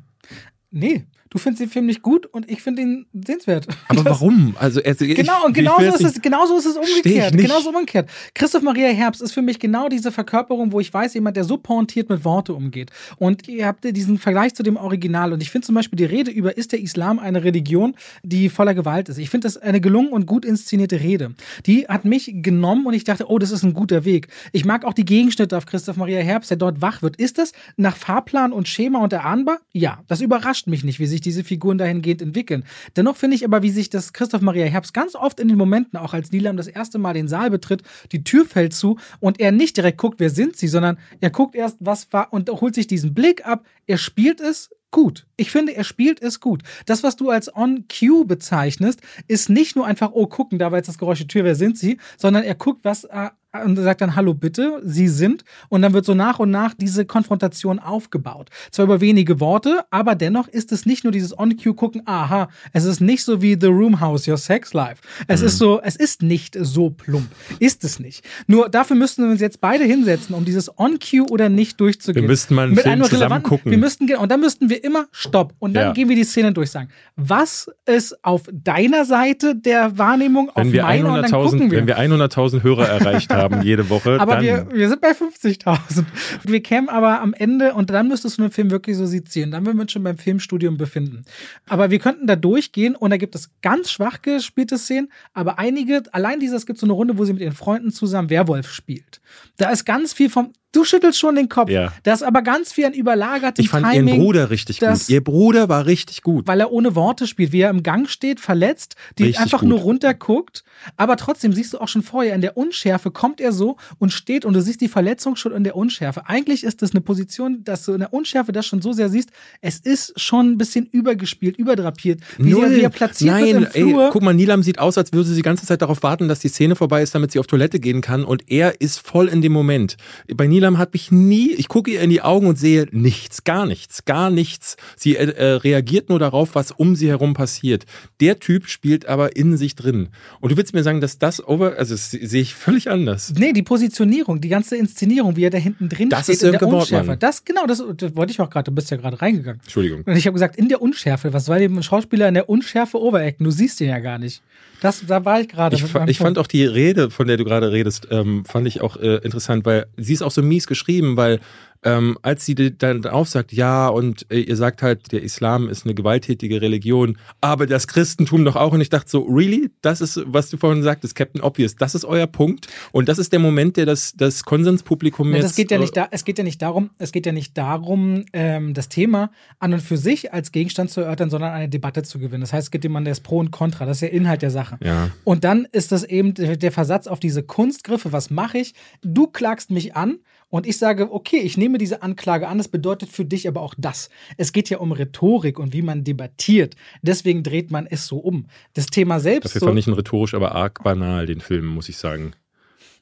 S1: Nee. Du findest den Film nicht gut und ich finde ihn sehenswert.
S2: Aber
S1: Das-
S2: warum? Also, er- ich-
S1: Genau, und
S2: will
S1: genauso
S2: jetzt
S1: ist, es, genauso ist es umgekehrt. Genauso umgekehrt. Christoph Maria Herbst ist für mich genau diese Verkörperung, wo ich weiß, jemand, der so pointiert mit Worte umgeht. Und ihr habt diesen Vergleich zu dem Original. Und ich finde zum Beispiel die Rede über, ist der Islam eine Religion, die voller Gewalt ist? Ich finde das eine gelungen und gut inszenierte Rede. Die hat mich genommen und ich dachte, oh, das ist ein guter Weg. Ich mag auch die Gegenschnitte auf Christoph Maria Herbst, der dort wach wird. Ist das nach Fahrplan und Schema und erahnbar? Ja, das überrascht mich nicht, wie sich diese Figuren dahingehend entwickeln. Dennoch finde ich aber, wie sich das Christoph Maria Herbst ganz oft in den Momenten, auch als Nilam das erste Mal den Saal betritt, die Tür fällt zu und er nicht direkt guckt, wer sind sie, sondern er guckt erst, was war und holt sich diesen Blick ab. Er spielt es gut. Ich finde, er spielt es gut. Das, was du als On-Cue bezeichnest, ist nicht nur einfach, oh, gucken, da war jetzt das Geräusch der Tür, wer sind sie, sondern er guckt, was äh, und sagt dann, hallo bitte, sie sind. Und dann wird so nach und nach diese Konfrontation aufgebaut. Zwar über wenige Worte, aber dennoch ist es nicht nur dieses On-Cue-Gucken, aha, es ist nicht so wie The Room House, Your Sex Life. Es ist so, es ist nicht so plump. Ist es nicht. Nur dafür müssten wir uns jetzt beide hinsetzen, um dieses On-Cue oder nicht durchzugehen.
S2: Wir müssten mal einen Film zusammen
S1: relevanten-
S2: gucken.
S1: Wir müssten, und dann müssten wir immer Stopp. Und dann
S2: Ja.
S1: gehen wir die Szene durch, sagen, was ist auf deiner Seite der Wahrnehmung, auf
S2: Wenn wir
S1: meiner, und dann gucken
S2: 100.000
S1: wir.
S2: wenn wir 100.000 Hörer erreicht haben jede Woche,
S1: Aber wir, wir sind bei 50.000. Wir kämen aber am Ende und dann müsstest du den Film wirklich so sezieren. Dann würden wir uns schon beim Filmstudium befinden. Aber wir könnten da durchgehen und da gibt es ganz schwach gespielte Szenen, aber einige, allein dieses, es gibt so eine Runde, wo sie mit ihren Freunden zusammen Werwolf spielt. Da ist ganz viel vom, du schüttelst schon den Kopf.
S2: Ja.
S1: Da ist aber ganz viel an überlagertem
S2: ich fand
S1: Timing.
S2: ihren Bruder richtig
S1: das-
S2: gut. Ihr Bruder war richtig gut.
S1: weil er ohne Worte spielt, wie er im Gang steht, verletzt, die
S2: Richtig
S1: einfach
S2: gut.
S1: nur runterguckt. Aber trotzdem siehst du auch schon vorher, in der Unschärfe kommt er so und steht und du siehst die Verletzung schon in der Unschärfe. Eigentlich ist das eine Position, dass du in der Unschärfe das schon so sehr siehst. Es ist schon ein bisschen übergespielt, überdrapiert. Wie, er, wie er platziert
S2: Nein,
S1: wird im Flur.
S2: ey, guck mal, Nilam sieht aus, als würde sie die ganze Zeit darauf warten, dass die Szene vorbei ist, damit sie auf Toilette gehen kann. Und er ist voll in dem Moment. Bei Nilam hat mich nie, ich gucke ihr in die Augen und sehe nichts, gar nichts, gar nichts. Sie äh, äh, reagiert nur darauf, was um sie herum passiert. Der Typ spielt aber in sich drin. Und du willst mir sagen, dass das over, also das sehe ich völlig anders.
S1: Nee, die Positionierung, die ganze Inszenierung, wie er da hinten drin
S2: Das
S1: steht
S2: ist
S1: in der Unschärfe.
S2: Wortmann.
S1: Das, genau, das, das wollte ich auch gerade. Du bist ja gerade reingegangen.
S2: Entschuldigung.
S1: Und ich habe gesagt, in der Unschärfe, was soll dem Schauspieler in der Unschärfe overacten? Du siehst ihn ja gar nicht. Das, da war ich gerade.
S2: Ich, ich fand auch die Rede, von der du gerade redest, ähm, fand ich auch äh, interessant, weil sie ist auch so mies geschrieben, weil ähm, als sie dann aufsagt, ja, und äh, ihr sagt halt, der Islam ist eine gewalttätige Religion, aber das Christentum doch auch. Und ich dachte so, really? Das ist, was du vorhin sagtest, Captain Obvious, das ist euer Punkt. Und das ist der Moment, der das, das Konsenspublikum
S1: Ja,
S2: jetzt.
S1: das geht ja
S2: äh,
S1: nicht da, es geht ja nicht darum, es geht ja nicht darum, ähm, das Thema an und für sich als Gegenstand zu erörtern, sondern eine Debatte zu gewinnen. Das heißt, es geht jemand, der ist Pro und Contra. Das ist der Inhalt der Sache.
S2: Ja.
S1: Und dann ist das eben der Versatz auf diese Kunstgriffe. Was mache ich? Du klagst mich an und ich sage, okay, ich nehme diese Anklage an. Das bedeutet für dich aber auch das. Es geht ja um Rhetorik und wie man debattiert. Deswegen dreht man es so um. Das Thema selbst.
S2: Dafür
S1: so,
S2: fand ich ihn rhetorisch aber arg banal, den Film, muss ich sagen.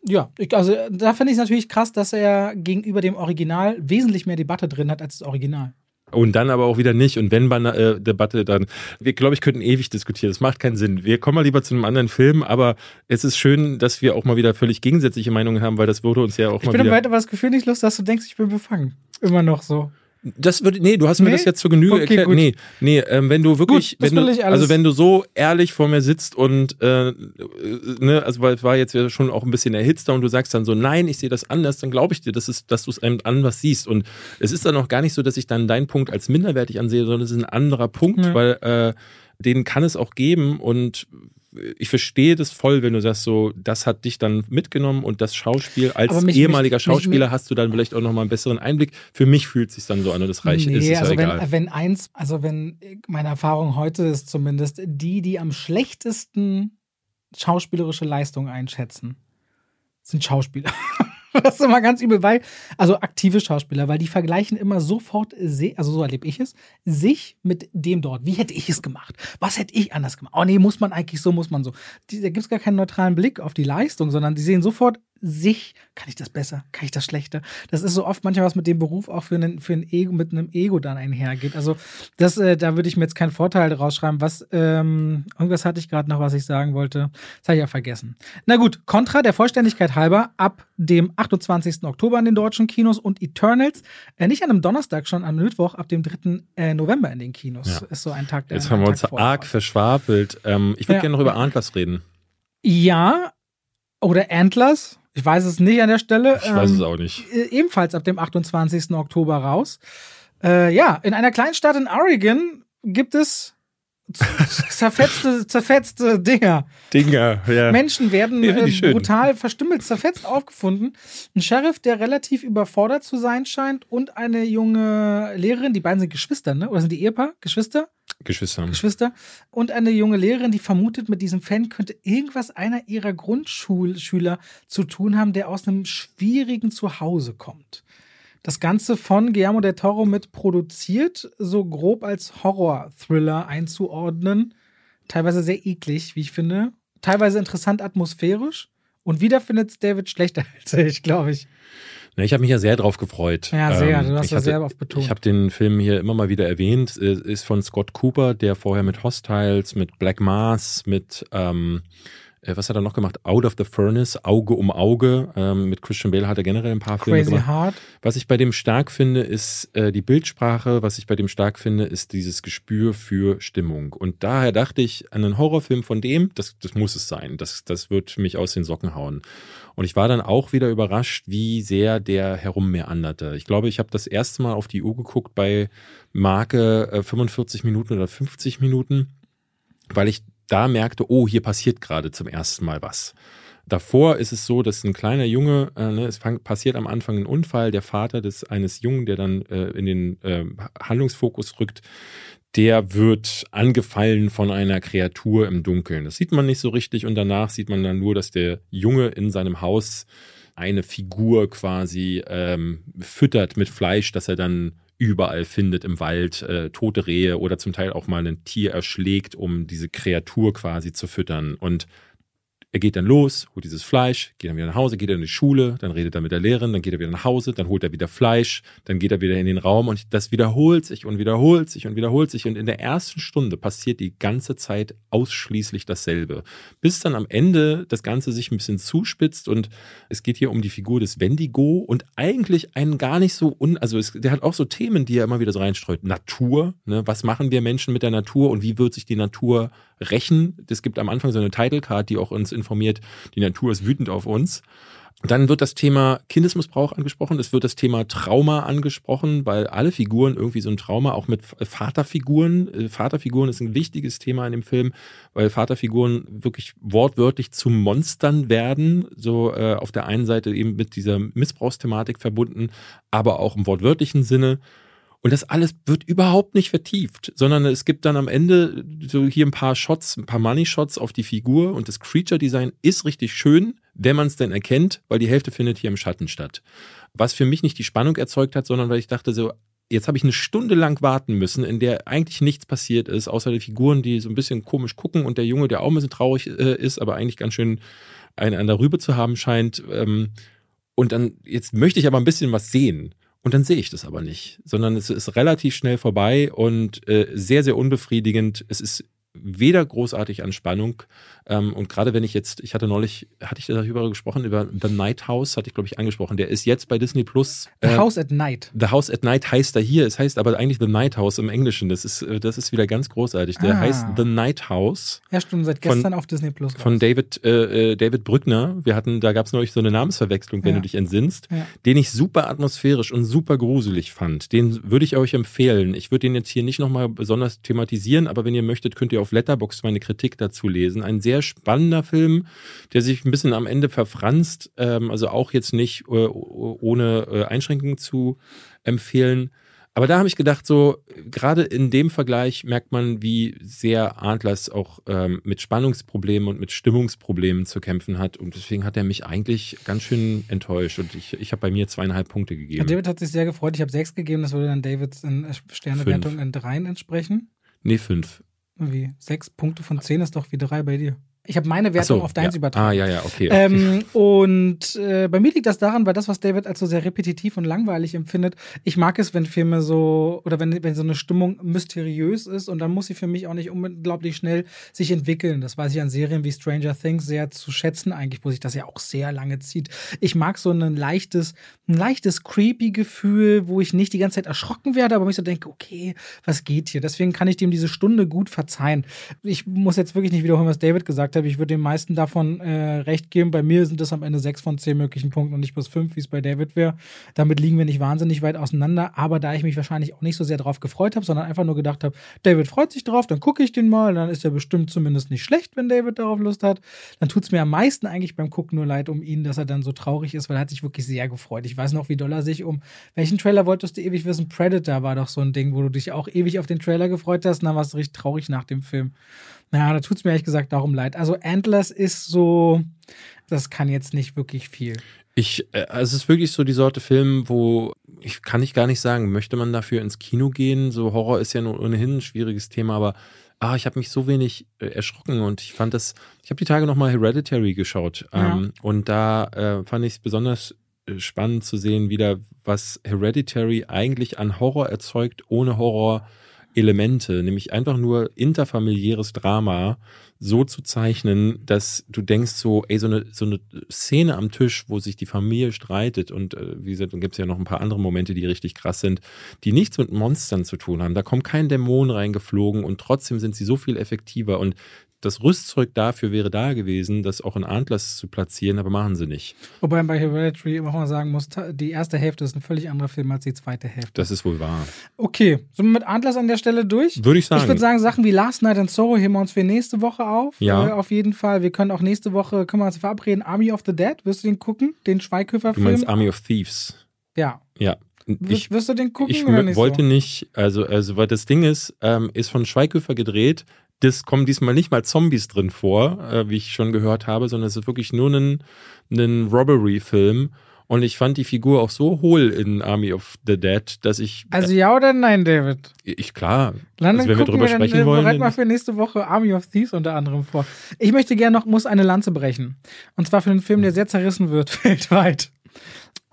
S1: Ja, ich, also da finde ich es natürlich krass, dass er gegenüber dem Original wesentlich mehr Debatte drin hat als das Original.
S2: Und dann aber auch wieder nicht. Und wenn bei einer äh, Debatte dann, wir glaube ich, könnten ewig diskutieren. Das macht keinen Sinn. Wir kommen mal lieber zu einem anderen Film, aber es ist schön, dass wir auch mal wieder völlig gegensätzliche Meinungen haben, weil das würde uns ja auch
S1: Ich
S2: mal
S1: bin aber weiter das Gefühl nicht los, dass du denkst, ich bin befangen. Immer noch so.
S2: Das würde, nee, du hast mir
S1: Nee?
S2: das jetzt zur Genüge
S1: Okay,
S2: erklärt.
S1: gut.
S2: Nee, nee, ähm, wenn du wirklich,
S1: Gut,
S2: wenn du, also wenn du so ehrlich vor mir sitzt und, äh, äh, ne, also weil es war jetzt ja schon auch ein bisschen erhitzter und du sagst dann so, nein, ich sehe das anders, dann glaube ich dir, das ist, dass du es einem anders siehst. Und es ist dann auch gar nicht so, dass ich dann deinen Punkt als minderwertig ansehe, sondern es ist ein anderer Punkt,
S1: Ja.
S2: weil äh, den kann es auch geben und ich verstehe das voll, wenn du sagst, so, das hat dich dann mitgenommen und das Schauspiel, als
S1: mich-
S2: ehemaliger
S1: mich-
S2: Schauspieler
S1: mich-
S2: hast du dann vielleicht auch nochmal einen besseren Einblick. Für mich fühlt es sich dann so an und das reicht.
S1: Nee,
S2: ist es
S1: also
S2: ja egal.
S1: wenn, wenn eins, also wenn meine Erfahrung heute ist zumindest, die, die am schlechtesten schauspielerische Leistung einschätzen, sind Schauspieler. Das ist immer ganz übel, weil, also aktive Schauspieler, weil die vergleichen immer sofort, also so erlebe ich es, sich mit dem dort. Wie hätte ich es gemacht? Was hätte ich anders gemacht? Oh nee, muss man eigentlich so, muss man so. Die, da gibt es gar keinen neutralen Blick auf die Leistung, sondern die sehen sofort sich, kann ich das besser, kann ich das schlechter? Das ist so oft manchmal was mit dem Beruf auch für einen, für ein Ego, mit einem Ego dann einhergeht. Also das, äh, da würde ich mir jetzt keinen Vorteil rausschreiben. Was, ähm, irgendwas hatte ich gerade noch, was ich sagen wollte. Das habe ich ja vergessen. Na gut, Contra, der Vollständigkeit halber, ab dem 28. Oktober in den deutschen Kinos und Eternals, äh, nicht an einem Donnerstag, schon am Mittwoch, ab dem 3. Äh, November in den Kinos.
S2: Ja.
S1: Ist so ein Tag, der
S2: Jetzt haben wir
S1: ein
S2: uns
S1: Tag
S2: arg
S1: war.
S2: verschwafelt. Ähm, ich würde
S1: Ja.
S2: gerne noch über Antlers reden.
S1: Ja, oder Antlers. Ich weiß es nicht an der Stelle.
S2: Ich weiß
S1: Ähm,
S2: es auch nicht.
S1: äh, ebenfalls ab dem 28. Oktober raus. Äh, ja, in einer kleinen Stadt in Oregon gibt es zerfetzte, zerfetzte Dinger.
S2: Dinger, ja.
S1: Menschen werden
S2: Ja,
S1: äh, brutal verstümmelt, zerfetzt aufgefunden. Ein Sheriff, der relativ überfordert zu sein scheint und eine junge Lehrerin, die beiden sind Geschwister, ne? Oder sind die Ehepaar? Geschwister?
S2: Geschwister.
S1: Geschwister und eine junge Lehrerin, die vermutet, mit diesem Fan könnte irgendwas einer ihrer Grundschulschüler zu tun haben, der aus einem schwierigen Zuhause kommt. Das Ganze von Guillermo del Toro mit produziert, so grob als Horror-Thriller einzuordnen. Teilweise sehr eklig, wie ich finde. Teilweise interessant atmosphärisch. Und wieder findet es David schlechter als ich, glaube ich.
S2: Na, ich habe mich ja sehr drauf gefreut.
S1: Ja, sehr. Du hast das sehr oft betont.
S2: Ich habe den Film hier immer mal wieder erwähnt. Es ist von Scott Cooper, der vorher mit Hostiles, mit Black Mars, mit ähm, äh, was hat er noch gemacht? Out of the Furnace, Auge um Auge. Ähm, mit Christian Bale hat er generell ein paar Filme
S1: Crazy
S2: gemacht.
S1: Hard.
S2: Was ich bei dem stark finde, ist äh, die Bildsprache. Was ich bei dem stark finde, ist dieses Gespür für Stimmung. Und daher dachte ich, an einen Horrorfilm von dem, das, das muss es sein. Das, das wird mich aus den Socken hauen. Und ich war dann auch wieder überrascht, wie sehr der herummeanderte. Ich glaube, ich habe das erste Mal auf die Uhr geguckt bei Marke äh, 45 Minuten oder 50 Minuten, weil ich da merkte, oh, hier passiert gerade zum ersten Mal was. Davor ist es so, dass ein kleiner Junge, äh, ne, es fang, passiert am Anfang ein Unfall, der Vater des eines Jungen, der dann äh, in den äh, Handlungsfokus rückt, der wird angefallen von einer Kreatur im Dunkeln. Das sieht man nicht so richtig und danach sieht man dann nur, dass der Junge in seinem Haus eine Figur quasi ähm, füttert mit Fleisch, das er dann überall findet im Wald, äh, tote Rehe oder zum Teil auch mal ein Tier erschlägt, um diese Kreatur quasi zu füttern. Und er geht dann los, holt dieses Fleisch, geht dann wieder nach Hause, geht dann in die Schule, dann redet er mit der Lehrerin, dann geht er wieder nach Hause, dann holt er wieder Fleisch, dann geht er wieder in den Raum und das wiederholt sich und wiederholt sich und wiederholt sich. Und in der ersten Stunde passiert die ganze Zeit ausschließlich dasselbe. Bis dann am Ende das Ganze sich ein bisschen zuspitzt und es geht hier um die Figur des Wendigo und eigentlich einen gar nicht so un, also es, der hat auch so Themen, die er immer wieder so reinstreut. Natur, ne? was machen wir Menschen mit der Natur und wie wird sich die Natur rächen? Es gibt am Anfang so eine Title Card, die auch uns informiert, die Natur ist wütend auf uns. Dann wird das Thema Kindesmissbrauch angesprochen, es wird das Thema Trauma angesprochen, weil alle Figuren irgendwie so ein Trauma, auch mit Vaterfiguren. Äh, Vaterfiguren ist ein wichtiges Thema in dem Film, weil Vaterfiguren wirklich wortwörtlich zu Monstern werden. So äh, auf der einen Seite eben mit dieser Missbrauchsthematik verbunden, aber auch im wortwörtlichen Sinne. Und das alles wird überhaupt nicht vertieft, sondern es gibt dann am Ende so hier ein paar Shots, ein paar Money-Shots auf die Figur und das Creature-Design ist richtig schön, wenn man es denn erkennt, weil die Hälfte findet hier im Schatten statt. Was für mich nicht die Spannung erzeugt hat, sondern weil ich dachte so, jetzt habe ich eine Stunde lang warten müssen, in der eigentlich nichts passiert ist, außer die Figuren, die so ein bisschen komisch gucken und der Junge, der auch ein bisschen traurig äh, ist, aber eigentlich ganz schön einen an der Rübe zu haben scheint. Ähm, und dann, jetzt möchte ich aber ein bisschen was sehen. Und dann sehe ich das aber nicht, sondern es ist relativ schnell vorbei und äh, sehr, sehr unbefriedigend. Es ist weder großartig an Spannung ähm, und gerade wenn ich jetzt, ich hatte neulich, hatte ich darüber gesprochen, über The Night House, hatte ich glaube ich angesprochen, der ist jetzt bei Disney Plus.
S1: The
S2: äh,
S1: House at Night.
S2: The House at Night heißt er hier, es heißt aber eigentlich The Night House im Englischen. Das ist, äh, das ist wieder ganz großartig. Der
S1: Ah.
S2: heißt The Night House
S1: Ja, stimmt, seit
S2: Von-
S1: gestern auf Disney Plus.
S2: von. David, äh, äh, David Brückner. Wir hatten, da gab es neulich so eine Namensverwechslung, wenn
S1: Ja.
S2: du dich entsinnst,
S1: Ja.
S2: den ich super atmosphärisch und super gruselig fand. Den würde ich euch empfehlen. Ich würde den jetzt hier nicht nochmal besonders thematisieren, aber wenn ihr möchtet, könnt ihr auf Letterboxd meine Kritik dazu lesen. Ein sehr spannender Film, der sich ein bisschen am Ende verfranst, ähm, also auch jetzt nicht äh, ohne äh, Einschränkungen zu empfehlen. Aber da habe ich gedacht, so gerade in dem Vergleich merkt man, wie sehr Adlers auch ähm, mit Spannungsproblemen und mit Stimmungsproblemen zu kämpfen hat. Und deswegen hat er mich eigentlich ganz schön enttäuscht. Und ich, ich habe bei mir zweieinhalb Punkte gegeben. Ja,
S1: David hat sich sehr gefreut. Ich habe sechs gegeben. Das würde dann Davids in äh, Sternewertung in dreien entsprechen.
S2: Nee, fünf.
S1: Wie? Sechs Punkte von zehn ist doch wie drei bei dir. Ich habe meine Wertung so, auf deins
S2: ja.
S1: übertragen.
S2: Ah, ja, ja, okay. okay.
S1: Ähm, und äh, bei mir liegt das daran, weil das, was David als so sehr repetitiv und langweilig empfindet, ich mag es, wenn Filme so, oder wenn, wenn so eine Stimmung mysteriös ist und dann muss sie für mich auch nicht unglaublich schnell sich entwickeln. Das weiß ich an Serien wie Stranger Things sehr zu schätzen, eigentlich, wo sich das ja auch sehr lange zieht. Ich mag so ein leichtes, ein leichtes creepy Gefühl, wo ich nicht die ganze Zeit erschrocken werde, aber mich so denke, okay, was geht hier? Deswegen kann ich dem diese Stunde gut verzeihen. Ich muss jetzt wirklich nicht wiederholen, was David gesagt hat gesagt habe, ich würde den meisten davon äh, recht geben. Bei mir sind das am Ende sechs von zehn möglichen Punkten und nicht plus fünf, wie es bei David wäre. Damit liegen wir nicht wahnsinnig weit auseinander. Aber da ich mich wahrscheinlich auch nicht so sehr drauf gefreut habe, sondern einfach nur gedacht habe, David freut sich drauf, dann gucke ich den mal. Dann ist er bestimmt zumindest nicht schlecht, wenn David darauf Lust hat. Dann tut es mir am meisten eigentlich beim Gucken nur leid um ihn, dass er dann so traurig ist, weil er hat sich wirklich sehr gefreut. Ich weiß noch, wie doll er sich um welchen Trailer wolltest du ewig wissen? Predator war doch so ein Ding, wo du dich auch ewig auf den Trailer gefreut hast und dann warst du richtig traurig nach dem Film. Ja, da tut es mir ehrlich gesagt darum leid. Also Antlers ist so, das kann jetzt nicht wirklich viel.
S2: Ich, äh, es ist wirklich so die Sorte Film, wo ich kann ich gar nicht sagen, möchte man dafür ins Kino gehen? So Horror ist ja nur ohnehin ein schwieriges Thema, aber ah, ich habe mich so wenig äh, erschrocken und ich fand das, ich habe die Tage nochmal Hereditary geschaut ja. ähm, und da äh, fand ich es besonders äh, spannend zu sehen, wieder was Hereditary eigentlich an Horror erzeugt, ohne Horror Elemente, nämlich einfach nur interfamiliäres Drama so zu zeichnen, dass du denkst so, ey, so eine, so eine Szene am Tisch, wo sich die Familie streitet und äh, wie gesagt, dann gibt es ja noch ein paar andere Momente, die richtig krass sind, die nichts mit Monstern zu tun haben. Da kommt kein Dämon reingeflogen und trotzdem sind sie so viel effektiver und das Rüstzeug dafür wäre da gewesen, das auch in Antlers zu platzieren, aber machen sie nicht.
S1: Wobei bei Hereditary immer mal sagen muss, die erste Hälfte ist ein völlig anderer Film als die zweite Hälfte.
S2: Das ist wohl wahr.
S1: Okay, sind wir mit Antlers an der Stelle durch?
S2: Würde ich sagen.
S1: Ich würde sagen, Sachen wie Last Night in Sorrow heben wir uns für nächste Woche auf.
S2: Ja.
S1: Äh, auf jeden Fall. Wir können auch nächste Woche, können wir uns verabreden, Army of the Dead. Wirst du den gucken? Den Schweighöfer-Film?
S2: Du meinst Army of Thieves?
S1: Ja.
S2: Ja.
S1: Ich, wirst du den gucken?
S2: Ich
S1: oder nicht
S2: wollte
S1: so?
S2: nicht, also, also, weil das Ding ist, ähm, ist von Schweighöfer gedreht, das kommen diesmal nicht mal Zombies drin vor, äh, wie ich schon gehört habe, sondern es ist wirklich nur ein, ein Robbery-Film. Und ich fand die Figur auch so hohl in Army of the Dead, dass ich.
S1: Also ja oder nein, David?
S2: Ich klar.
S1: Dann
S2: also
S1: wenn wir drüber
S2: wir sprechen
S1: dann,
S2: wollen.
S1: Bereit mal für nächste Woche Army of Thieves unter anderem vor. Ich möchte gerne noch muss eine Lanze brechen. Und zwar für einen Film, der sehr zerrissen wird weltweit.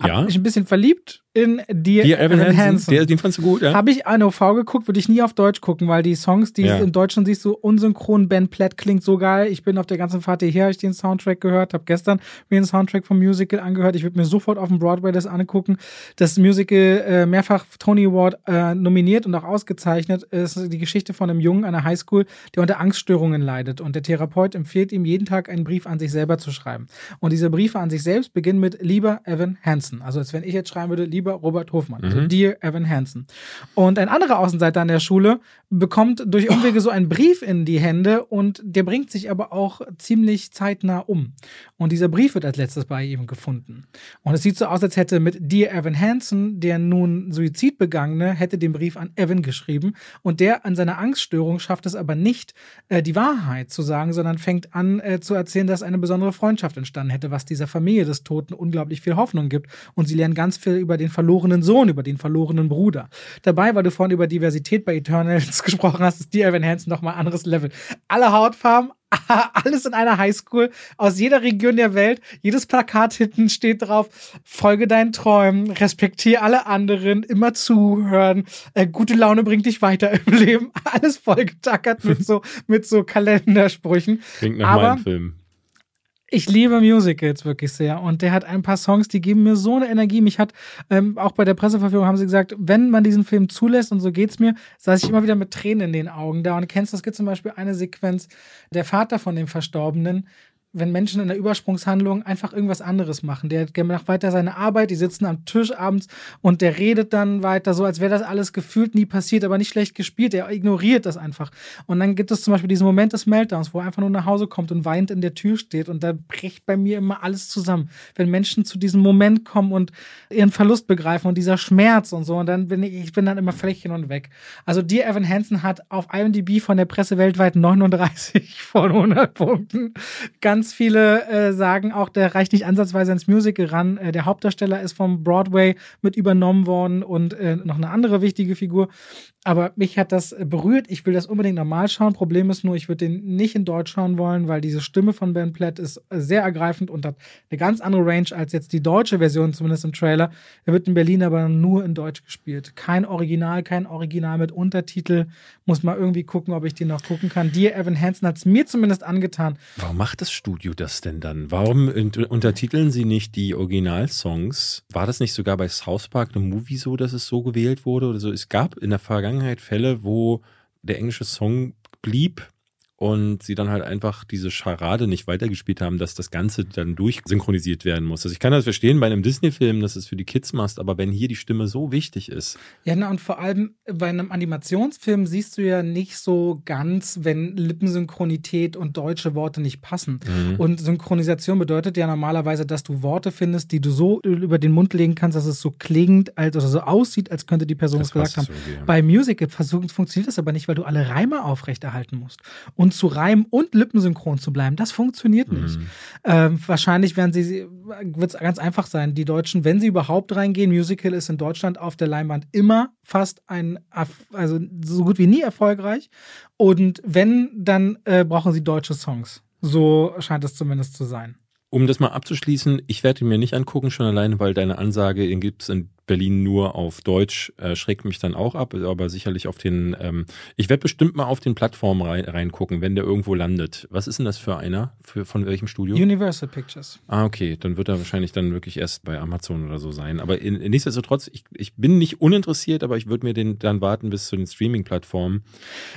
S2: Ja.
S1: Hab mich ein bisschen verliebt in Dear,
S2: Dear Evan, Hansen.
S1: Hansen.
S2: Der, den fandst du gut, ja?
S1: Habe ich eine OV geguckt, würde ich nie auf Deutsch gucken, weil die Songs, die
S2: Ja.
S1: im Deutschen siehst, so unsynchron Ben Platt klingt so geil. Ich bin auf der ganzen Fahrt hierher, hab ich den Soundtrack gehört, habe gestern mir den Soundtrack vom Musical angehört. Ich würde mir sofort auf dem Broadway das angucken. Das Musical äh, mehrfach Tony Award äh, nominiert und auch ausgezeichnet ist die Geschichte von einem Jungen an der Highschool, der unter Angststörungen leidet. Und der Therapeut empfiehlt ihm jeden Tag einen Brief an sich selber zu schreiben. Und diese Briefe an sich selbst beginnen mit Lieber Evan Hansen. Also als wenn ich jetzt schreiben würde, lieber Robert Hofmann. Also
S2: Mhm.
S1: Dear Evan Hansen. Und ein anderer Außenseiter an der Schule bekommt durch Umwege so einen Brief in die Hände und der bringt sich aber auch ziemlich zeitnah um. Und dieser Brief wird als letztes bei ihm gefunden. Und es sieht so aus, als hätte mit Dear Evan Hansen, der nun Suizid begangene, hätte den Brief an Evan geschrieben. Und der an seiner Angststörung schafft es aber nicht, äh, die Wahrheit zu sagen, sondern fängt an äh, zu erzählen, dass eine besondere Freundschaft entstanden hätte, was dieser Familie des Toten unglaublich viel Hoffnung gibt. Und sie lernen ganz viel über den verlorenen Sohn, über den verlorenen Bruder. Dabei, weil du vorhin über Diversität bei Eternals gesprochen hast, ist Dear Evan Hansen nochmal ein anderes Level. Alle Hautfarben, alles in einer Highschool aus jeder Region der Welt. Jedes Plakat hinten steht drauf: Folge deinen Träumen, respektiere alle anderen, immer zuhören, äh, gute Laune bringt dich weiter im Leben. Alles vollgetackert mit so mit so Kalendersprüchen.
S2: Klingt nach
S1: Aber-
S2: meinem Film.
S1: Ich liebe Musicals wirklich sehr und der hat ein paar Songs, die geben mir so eine Energie. Mich hat ähm, auch bei der Presseverführung haben sie gesagt, wenn man diesen Film zulässt und so geht's mir, saß ich immer wieder mit Tränen in den Augen da. Und kennst du, es gibt zum Beispiel eine Sequenz, der Vater von dem Verstorbenen wenn Menschen in der Übersprungshandlung einfach irgendwas anderes machen. Der, macht weiter seine Arbeit, die sitzen am Tisch abends und der redet dann weiter so, als wäre das alles gefühlt nie passiert, aber nicht schlecht gespielt. Er ignoriert das einfach. Und dann gibt es zum Beispiel diesen Moment des Meltdowns, wo er einfach nur nach Hause kommt und weint in der Tür steht und da bricht bei mir immer alles zusammen. Wenn Menschen zu diesem Moment kommen und ihren Verlust begreifen und dieser Schmerz und so und dann bin ich, ich bin dann immer völlig hin und weg. Also Dear Evan Hansen hat auf IMDb von der Presse weltweit 39 von 100 Punkten. Ganz viele äh, sagen auch, der reicht nicht ansatzweise ins Musical ran. Äh, der Hauptdarsteller ist vom Broadway mit übernommen worden und äh, noch eine andere wichtige Figur. Aber mich hat das berührt. Ich will das unbedingt normal schauen. Problem ist nur, ich würde den nicht in Deutsch schauen wollen, weil diese Stimme von Ben Platt ist sehr ergreifend und hat eine ganz andere Range als jetzt die deutsche Version, zumindest im Trailer. Er wird in Berlin aber nur in Deutsch gespielt. Kein Original, kein Original mit Untertitel. Muss mal irgendwie gucken, ob ich den noch gucken kann. Dir, Evan Hansen, hat es mir zumindest angetan.
S2: Warum macht das Studio das denn dann? Warum untertiteln sie nicht die Originalsongs? War das nicht sogar bei South Park eine Movie so, dass es so gewählt wurde oder so? Es gab in der Vergangenheit Vergangenheit Fälle, wo der englische Song blieb und sie dann halt einfach diese Scharade nicht weitergespielt haben, dass das Ganze dann durchsynchronisiert werden muss. Also ich kann das verstehen bei einem Disney-Film, dass es für die Kids machst, aber wenn hier die Stimme so wichtig ist.
S1: Ja, na, und vor allem bei einem Animationsfilm siehst du ja nicht so ganz, wenn Lippensynchronität und deutsche Worte nicht passen. Mhm. Und Synchronisation bedeutet ja normalerweise, dass du Worte findest, die du so über den Mund legen kannst, dass es so klingt, als, oder so aussieht, als könnte die Person es gesagt haben. Bei Musical funktioniert das aber nicht, weil du alle Reime aufrechterhalten musst. Und und zu reimen und lippensynchron zu bleiben. Das funktioniert mhm. nicht. Ähm, wahrscheinlich werden sie, wird es ganz einfach sein. Die Deutschen, wenn sie überhaupt reingehen, Musical ist in Deutschland auf der Leinwand immer fast ein, also so gut wie nie erfolgreich. Und wenn, dann äh, brauchen sie deutsche Songs. So scheint es zumindest zu sein.
S2: Um das mal abzuschließen, ich werde ihn mir nicht angucken, schon alleine, weil deine Ansage, den gibt es in Berlin nur auf Deutsch, äh, schreckt mich dann auch ab, aber sicherlich auf den, ähm, ich werde bestimmt mal auf den Plattformen rein, reingucken, wenn der irgendwo landet. Was ist denn das für einer? Für, von welchem Studio?
S1: Universal Pictures.
S2: Ah, okay, dann wird er wahrscheinlich dann wirklich erst bei Amazon oder so sein. Aber in, in nichtsdestotrotz, ich, ich bin nicht uninteressiert, aber ich würde mir den dann warten bis zu den Streaming-Plattformen.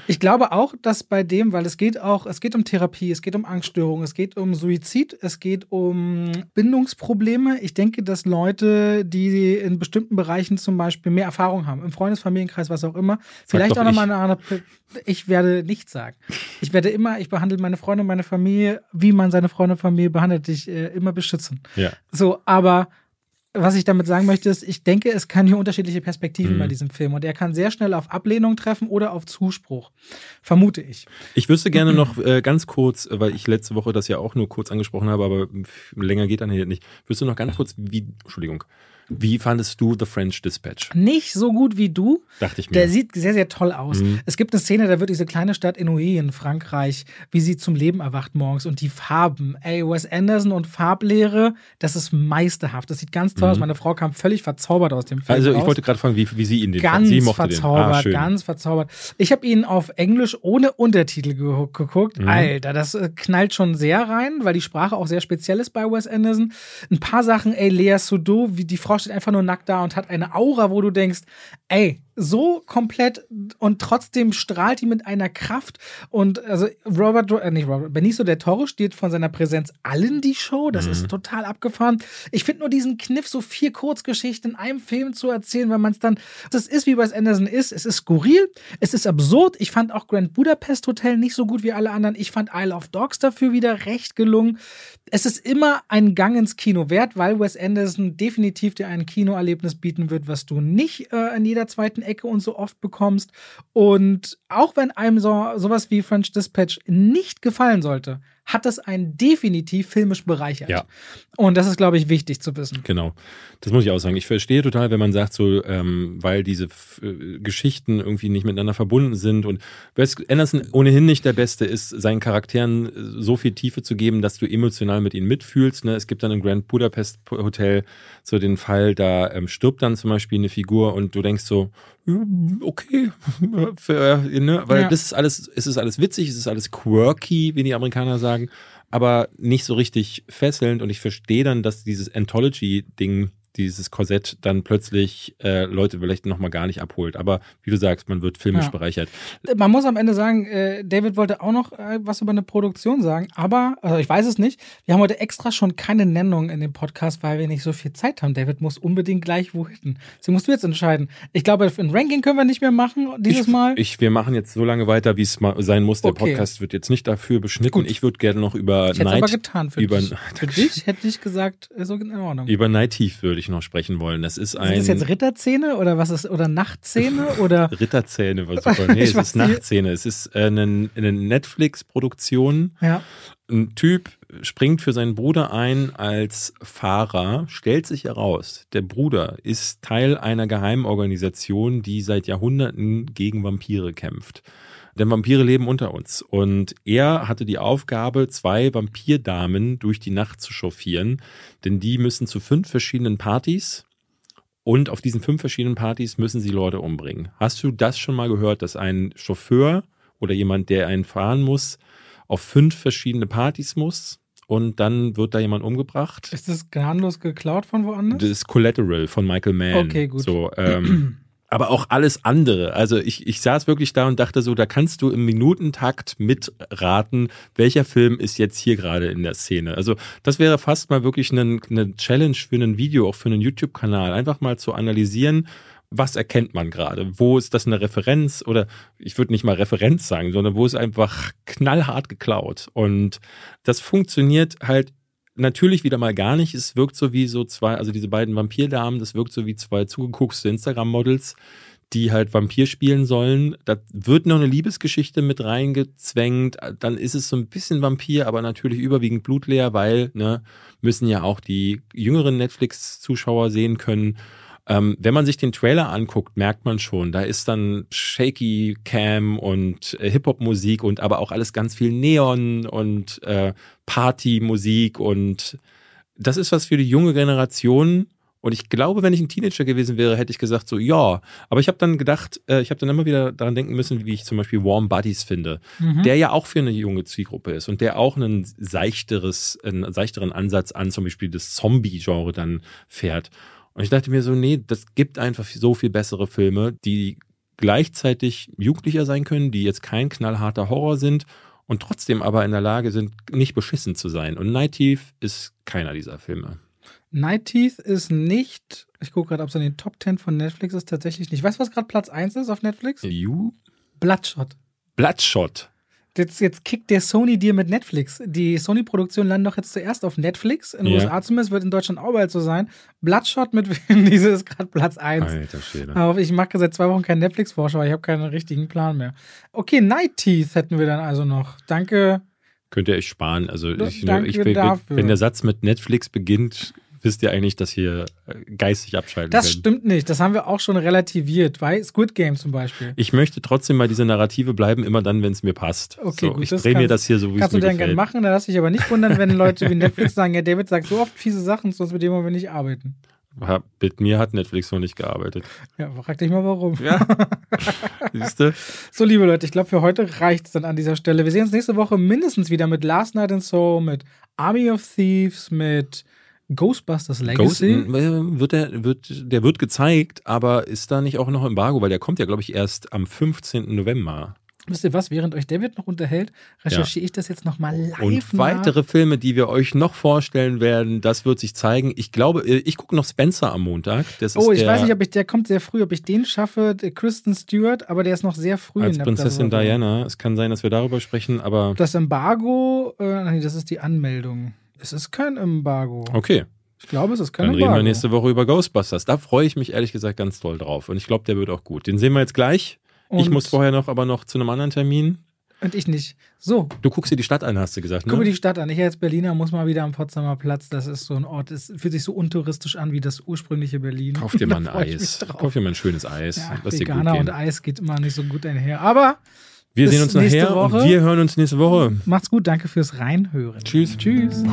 S1: Ich glaube auch, dass bei dem, weil es geht auch, es geht um Therapie, es geht um Angststörungen, es geht um Suizid, es geht um Bindungsprobleme. Ich denke, dass Leute, die in bestimmten bestimmten Bereichen zum Beispiel mehr Erfahrung haben, im Freundesfamilienkreis, was auch immer. Vielleicht auch nochmal eine andere. Ich werde nichts sagen. Ich werde immer, ich behandle meine Freunde und meine Familie, wie man seine Freunde und Familie behandelt, dich äh, immer beschützen.
S2: Ja.
S1: So, aber was ich damit sagen möchte, ist, ich denke, es kann hier unterschiedliche Perspektiven mhm. bei diesem Film und er kann sehr schnell auf Ablehnung treffen oder auf Zuspruch. Vermute ich.
S2: Ich wüsste gerne noch äh, ganz kurz, weil ich letzte Woche das ja auch nur kurz angesprochen habe, aber länger geht dann hier nicht. Wüsste noch ganz kurz, wie, Entschuldigung, wie fandest du The French Dispatch?
S1: Nicht so gut wie du.
S2: Dachte ich mir.
S1: Der sieht sehr, sehr toll aus. Mhm. Es gibt eine Szene, da wird diese kleine Stadt Inouye in Frankreich, wie sie zum Leben erwacht morgens und die Farben. Ey, Wes Anderson und Farblehre, das ist meisterhaft. Das sieht ganz toll mhm. aus. Meine Frau kam völlig verzaubert aus dem Film.
S2: Also, ich
S1: raus.
S2: wollte gerade fragen, wie, wie sie ihn den
S1: Ganz
S2: sie
S1: mochte verzaubert, den. Ah, ganz verzaubert. Ich habe ihn auf Englisch ohne Untertitel ge geguckt. Mhm. Alter, das äh, knallt schon sehr rein, weil die Sprache auch sehr speziell ist bei Wes Anderson. Ein paar Sachen, ey, Lea Sudot, wie die Frau steht einfach nur nackt da da und hat eine Aura, wo du denkst, ey, so komplett und trotzdem strahlt die mit einer Kraft. Und also Robert, äh, nicht Robert, Benicio del Toro steht von seiner Präsenz allen die Show. Das mhm. ist total abgefahren. Ich finde nur diesen Kniff, so vier Kurzgeschichten in einem Film zu erzählen, weil man es dann, das ist wie bei Anderson ist. Es ist skurril, es ist absurd. Ich fand auch Grand Budapest Hotel nicht so gut wie alle anderen. Ich fand Isle of Dogs dafür wieder recht gelungen. Es ist immer ein Gang ins Kino wert, weil Wes Anderson definitiv dir ein Kinoerlebnis bieten wird, was du nicht äh, in jeder zweiten Ecke und so oft bekommst. Und auch wenn einem so sowas wie French Dispatch nicht gefallen sollte, hat das einen definitiv filmisch bereichert.
S2: Ja.
S1: Und das ist, glaube ich, wichtig zu wissen.
S2: Genau. Das muss ich auch sagen. Ich verstehe total, wenn man sagt, so, ähm, weil diese äh, Geschichten irgendwie nicht miteinander verbunden sind und Wes Anderson ohnehin nicht der Beste ist, seinen Charakteren äh, so viel Tiefe zu geben, dass du emotional mit ihnen mitfühlst. Ne? Es gibt dann im Grand Budapest Hotel so den Fall, da ähm, stirbt dann zum Beispiel eine Figur und du denkst so, okay, Für, ne? weil ja. das ist alles, es ist alles witzig, es ist alles quirky, wie die Amerikaner sagen, aber nicht so richtig fesselnd und ich verstehe dann, dass dieses Anthology-Ding dieses Korsett dann plötzlich äh, Leute vielleicht nochmal gar nicht abholt. Aber wie du sagst, man wird filmisch
S1: Ja.
S2: bereichert.
S1: Man muss am Ende sagen, äh, David wollte auch noch äh, was über eine Produktion sagen, aber, also ich weiß es nicht, wir haben heute extra schon keine Nennung in dem Podcast, weil wir nicht so viel Zeit haben. David muss unbedingt gleich wohin. Sie musst du jetzt entscheiden. Ich glaube, ein Ranking können wir nicht mehr machen dieses
S2: ich,
S1: Mal.
S2: Ich, wir machen jetzt so lange weiter, wie es mal sein muss. Der
S1: Okay.
S2: Podcast wird jetzt nicht dafür beschnitten.
S1: Gut.
S2: Ich würde gerne noch über
S1: Ich hätte es aber
S2: Night,
S1: getan für
S2: über-
S1: dich. Für dich hätte ich gesagt, so in Ordnung.
S2: über Night Thief würde ich noch sprechen wollen. Das ist
S1: Sind
S2: ein
S1: das jetzt Ritterzähne oder was ist, oder Nachtzähne oder?
S2: Ritterzähne, war super. Nee,
S1: Ich
S2: es ist. Nachtzähne. Es ist äh, eine, eine Netflix-Produktion.
S1: Ja.
S2: Ein Typ springt für seinen Bruder ein als Fahrer, stellt sich heraus, der Bruder ist Teil einer Geheimorganisation, die seit Jahrhunderten gegen Vampire kämpft. Denn Vampire leben unter uns. Und er hatte die Aufgabe, zwei Vampirdamen durch die Nacht zu chauffieren, denn die müssen zu fünf verschiedenen Partys und auf diesen fünf verschiedenen Partys müssen sie Leute umbringen. Hast du das schon mal gehört, dass ein Chauffeur oder jemand, der einen fahren muss, auf fünf verschiedene Partys muss und dann wird da jemand umgebracht?
S1: Ist das gnadenlos geklaut von woanders?
S2: Das ist Collateral von Michael Mann.
S1: Okay, gut.
S2: So, ähm, aber auch alles andere. Also ich, ich saß wirklich da und dachte so, da kannst du im Minutentakt mitraten, welcher Film ist jetzt hier gerade in der Szene. Also das wäre fast mal wirklich eine, eine Challenge für ein Video, auch für einen YouTube-Kanal. Einfach mal zu analysieren, was erkennt man gerade? Wo ist das eine Referenz? Oder ich würde nicht mal Referenz sagen, sondern wo ist einfach knallhart geklaut? Und das funktioniert halt natürlich wieder mal gar nicht. Es wirkt so wie so zwei, also diese beiden Vampirdamen, das wirkt so wie zwei zugeguckste Instagram-Models, die halt Vampir spielen sollen. Da wird noch eine Liebesgeschichte mit reingezwängt. Dann ist es so ein bisschen Vampir, aber natürlich überwiegend blutleer, weil, ne, müssen ja auch die jüngeren Netflix-Zuschauer sehen können. Ähm, wenn man sich den Trailer anguckt, merkt man schon, da ist dann Shaky Cam und äh, Hip-Hop-Musik und aber auch alles ganz viel Neon und äh, Party-Musik und das ist was für die junge Generation. Und ich glaube, wenn ich ein Teenager gewesen wäre, hätte ich gesagt so, ja. Aber ich habe dann gedacht, äh, ich habe dann immer wieder daran denken müssen, wie ich zum Beispiel Warm Buddies finde,
S1: Mhm.
S2: der ja auch für eine junge Zielgruppe ist und der auch einen seichteres, einen seichteren Ansatz an zum Beispiel das Zombie-Genre dann fährt. Und ich dachte mir so, nee, das gibt einfach so viel bessere Filme, die gleichzeitig jugendlicher sein können, die jetzt kein knallharter Horror sind und trotzdem aber in der Lage sind, nicht beschissen zu sein. Und Night Thief ist keiner dieser Filme.
S1: Night Teeth ist nicht, ich gucke gerade, ob es in den Top 10 von Netflix ist, tatsächlich nicht. Weißt du, was gerade Platz 1 ist auf Netflix?
S2: You?
S1: Bloodshot.
S2: Bloodshot.
S1: Jetzt, jetzt kickt der Sony dir mit Netflix. Die Sony-Produktion landet doch jetzt zuerst auf Netflix. In den
S2: Ja.
S1: USA zumindest, wird in Deutschland auch bald so sein. Bloodshot mit Vin Diesel ist gerade Platz 1.
S2: Alter Schwede.
S1: Ich mache seit zwei Wochen keinen Netflix-Vorschau, weil ich habe keinen richtigen Plan mehr. Okay, Night Teeth hätten wir dann also noch. Danke.
S2: Könnt ihr euch sparen. Also ich,
S1: Danke
S2: ich, wenn der Satz mit Netflix beginnt, wisst ihr eigentlich, dass ihr äh, geistig abschalten
S1: Das
S2: könnt.
S1: stimmt nicht. Das haben wir auch schon relativiert. Bei Squid Game zum Beispiel.
S2: Ich möchte trotzdem bei dieser Narrative bleiben, immer dann, wenn es mir passt.
S1: Okay,
S2: so,
S1: gut,
S2: ich drehe mir das hier so, wie es
S1: Kannst du
S2: mir
S1: dann gerne machen, da lass dich aber nicht wundern, wenn Leute wie Netflix sagen, ja, David sagt so oft fiese Sachen, sonst mit dem wollen wir nicht arbeiten.
S2: Mit mir hat Netflix noch nicht gearbeitet.
S1: Ja, frag dich mal warum.
S2: Ja. Siehst du?
S1: So, liebe Leute, ich glaube, für heute reicht's dann an dieser Stelle. Wir sehen uns nächste Woche mindestens wieder mit Last Night in Soul, mit Army of Thieves, mit Ghostbusters
S2: Ghost,
S1: Legacy.
S2: äh, wird der, wird, der wird gezeigt, aber ist da nicht auch noch Embargo? Weil der kommt ja, glaube ich, erst am 15. November.
S1: Wisst ihr was? Während euch David noch unterhält, recherchiere ich das jetzt nochmal live
S2: Und
S1: nach.
S2: weitere Filme, die wir euch noch vorstellen werden, das wird sich zeigen. Ich glaube, äh, ich gucke noch Spencer am Montag. Das
S1: Oh, ich weiß nicht, ob ich, der kommt sehr früh, ob ich den schaffe, Kristen Stewart, aber der ist noch sehr früh
S2: als
S1: in der
S2: Prinzessin. Diana. Es kann sein, dass wir darüber sprechen, aber
S1: Das Embargo, äh, nee, das ist die Anmeldung. Es ist kein Embargo.
S2: okay.
S1: Ich glaube, es ist kein
S2: Dann
S1: Embargo.
S2: reden wir nächste Woche über Ghostbusters. Da freue ich mich ehrlich gesagt ganz toll drauf. Und ich glaube, der wird auch gut. Den sehen wir jetzt gleich. ich
S1: Und-
S2: muss vorher noch, aber noch zu einem anderen Termin.
S1: Und ich nicht. So,
S2: Du guckst dir die Stadt an, hast du gesagt,
S1: guck mir
S2: ne?
S1: die Stadt an. Ich als Berliner muss mal wieder am Potsdamer Platz. Das ist so ein Ort, es fühlt sich so untouristisch an wie das ursprüngliche Berlin.
S2: Kauf dir mal ein
S1: ich
S2: Eis. Kauf dir mal ein schönes Eis.
S1: Ja,
S2: Lass dir gut
S1: Veganer und. Eis geht immer nicht so gut einher. Aber
S2: Wir
S1: bis
S2: sehen uns nachher
S1: Woche.
S2: und wir hören uns nächste Woche.
S1: macht's gut. Danke fürs Reinhören.
S2: Tschüss.
S1: Tschüss.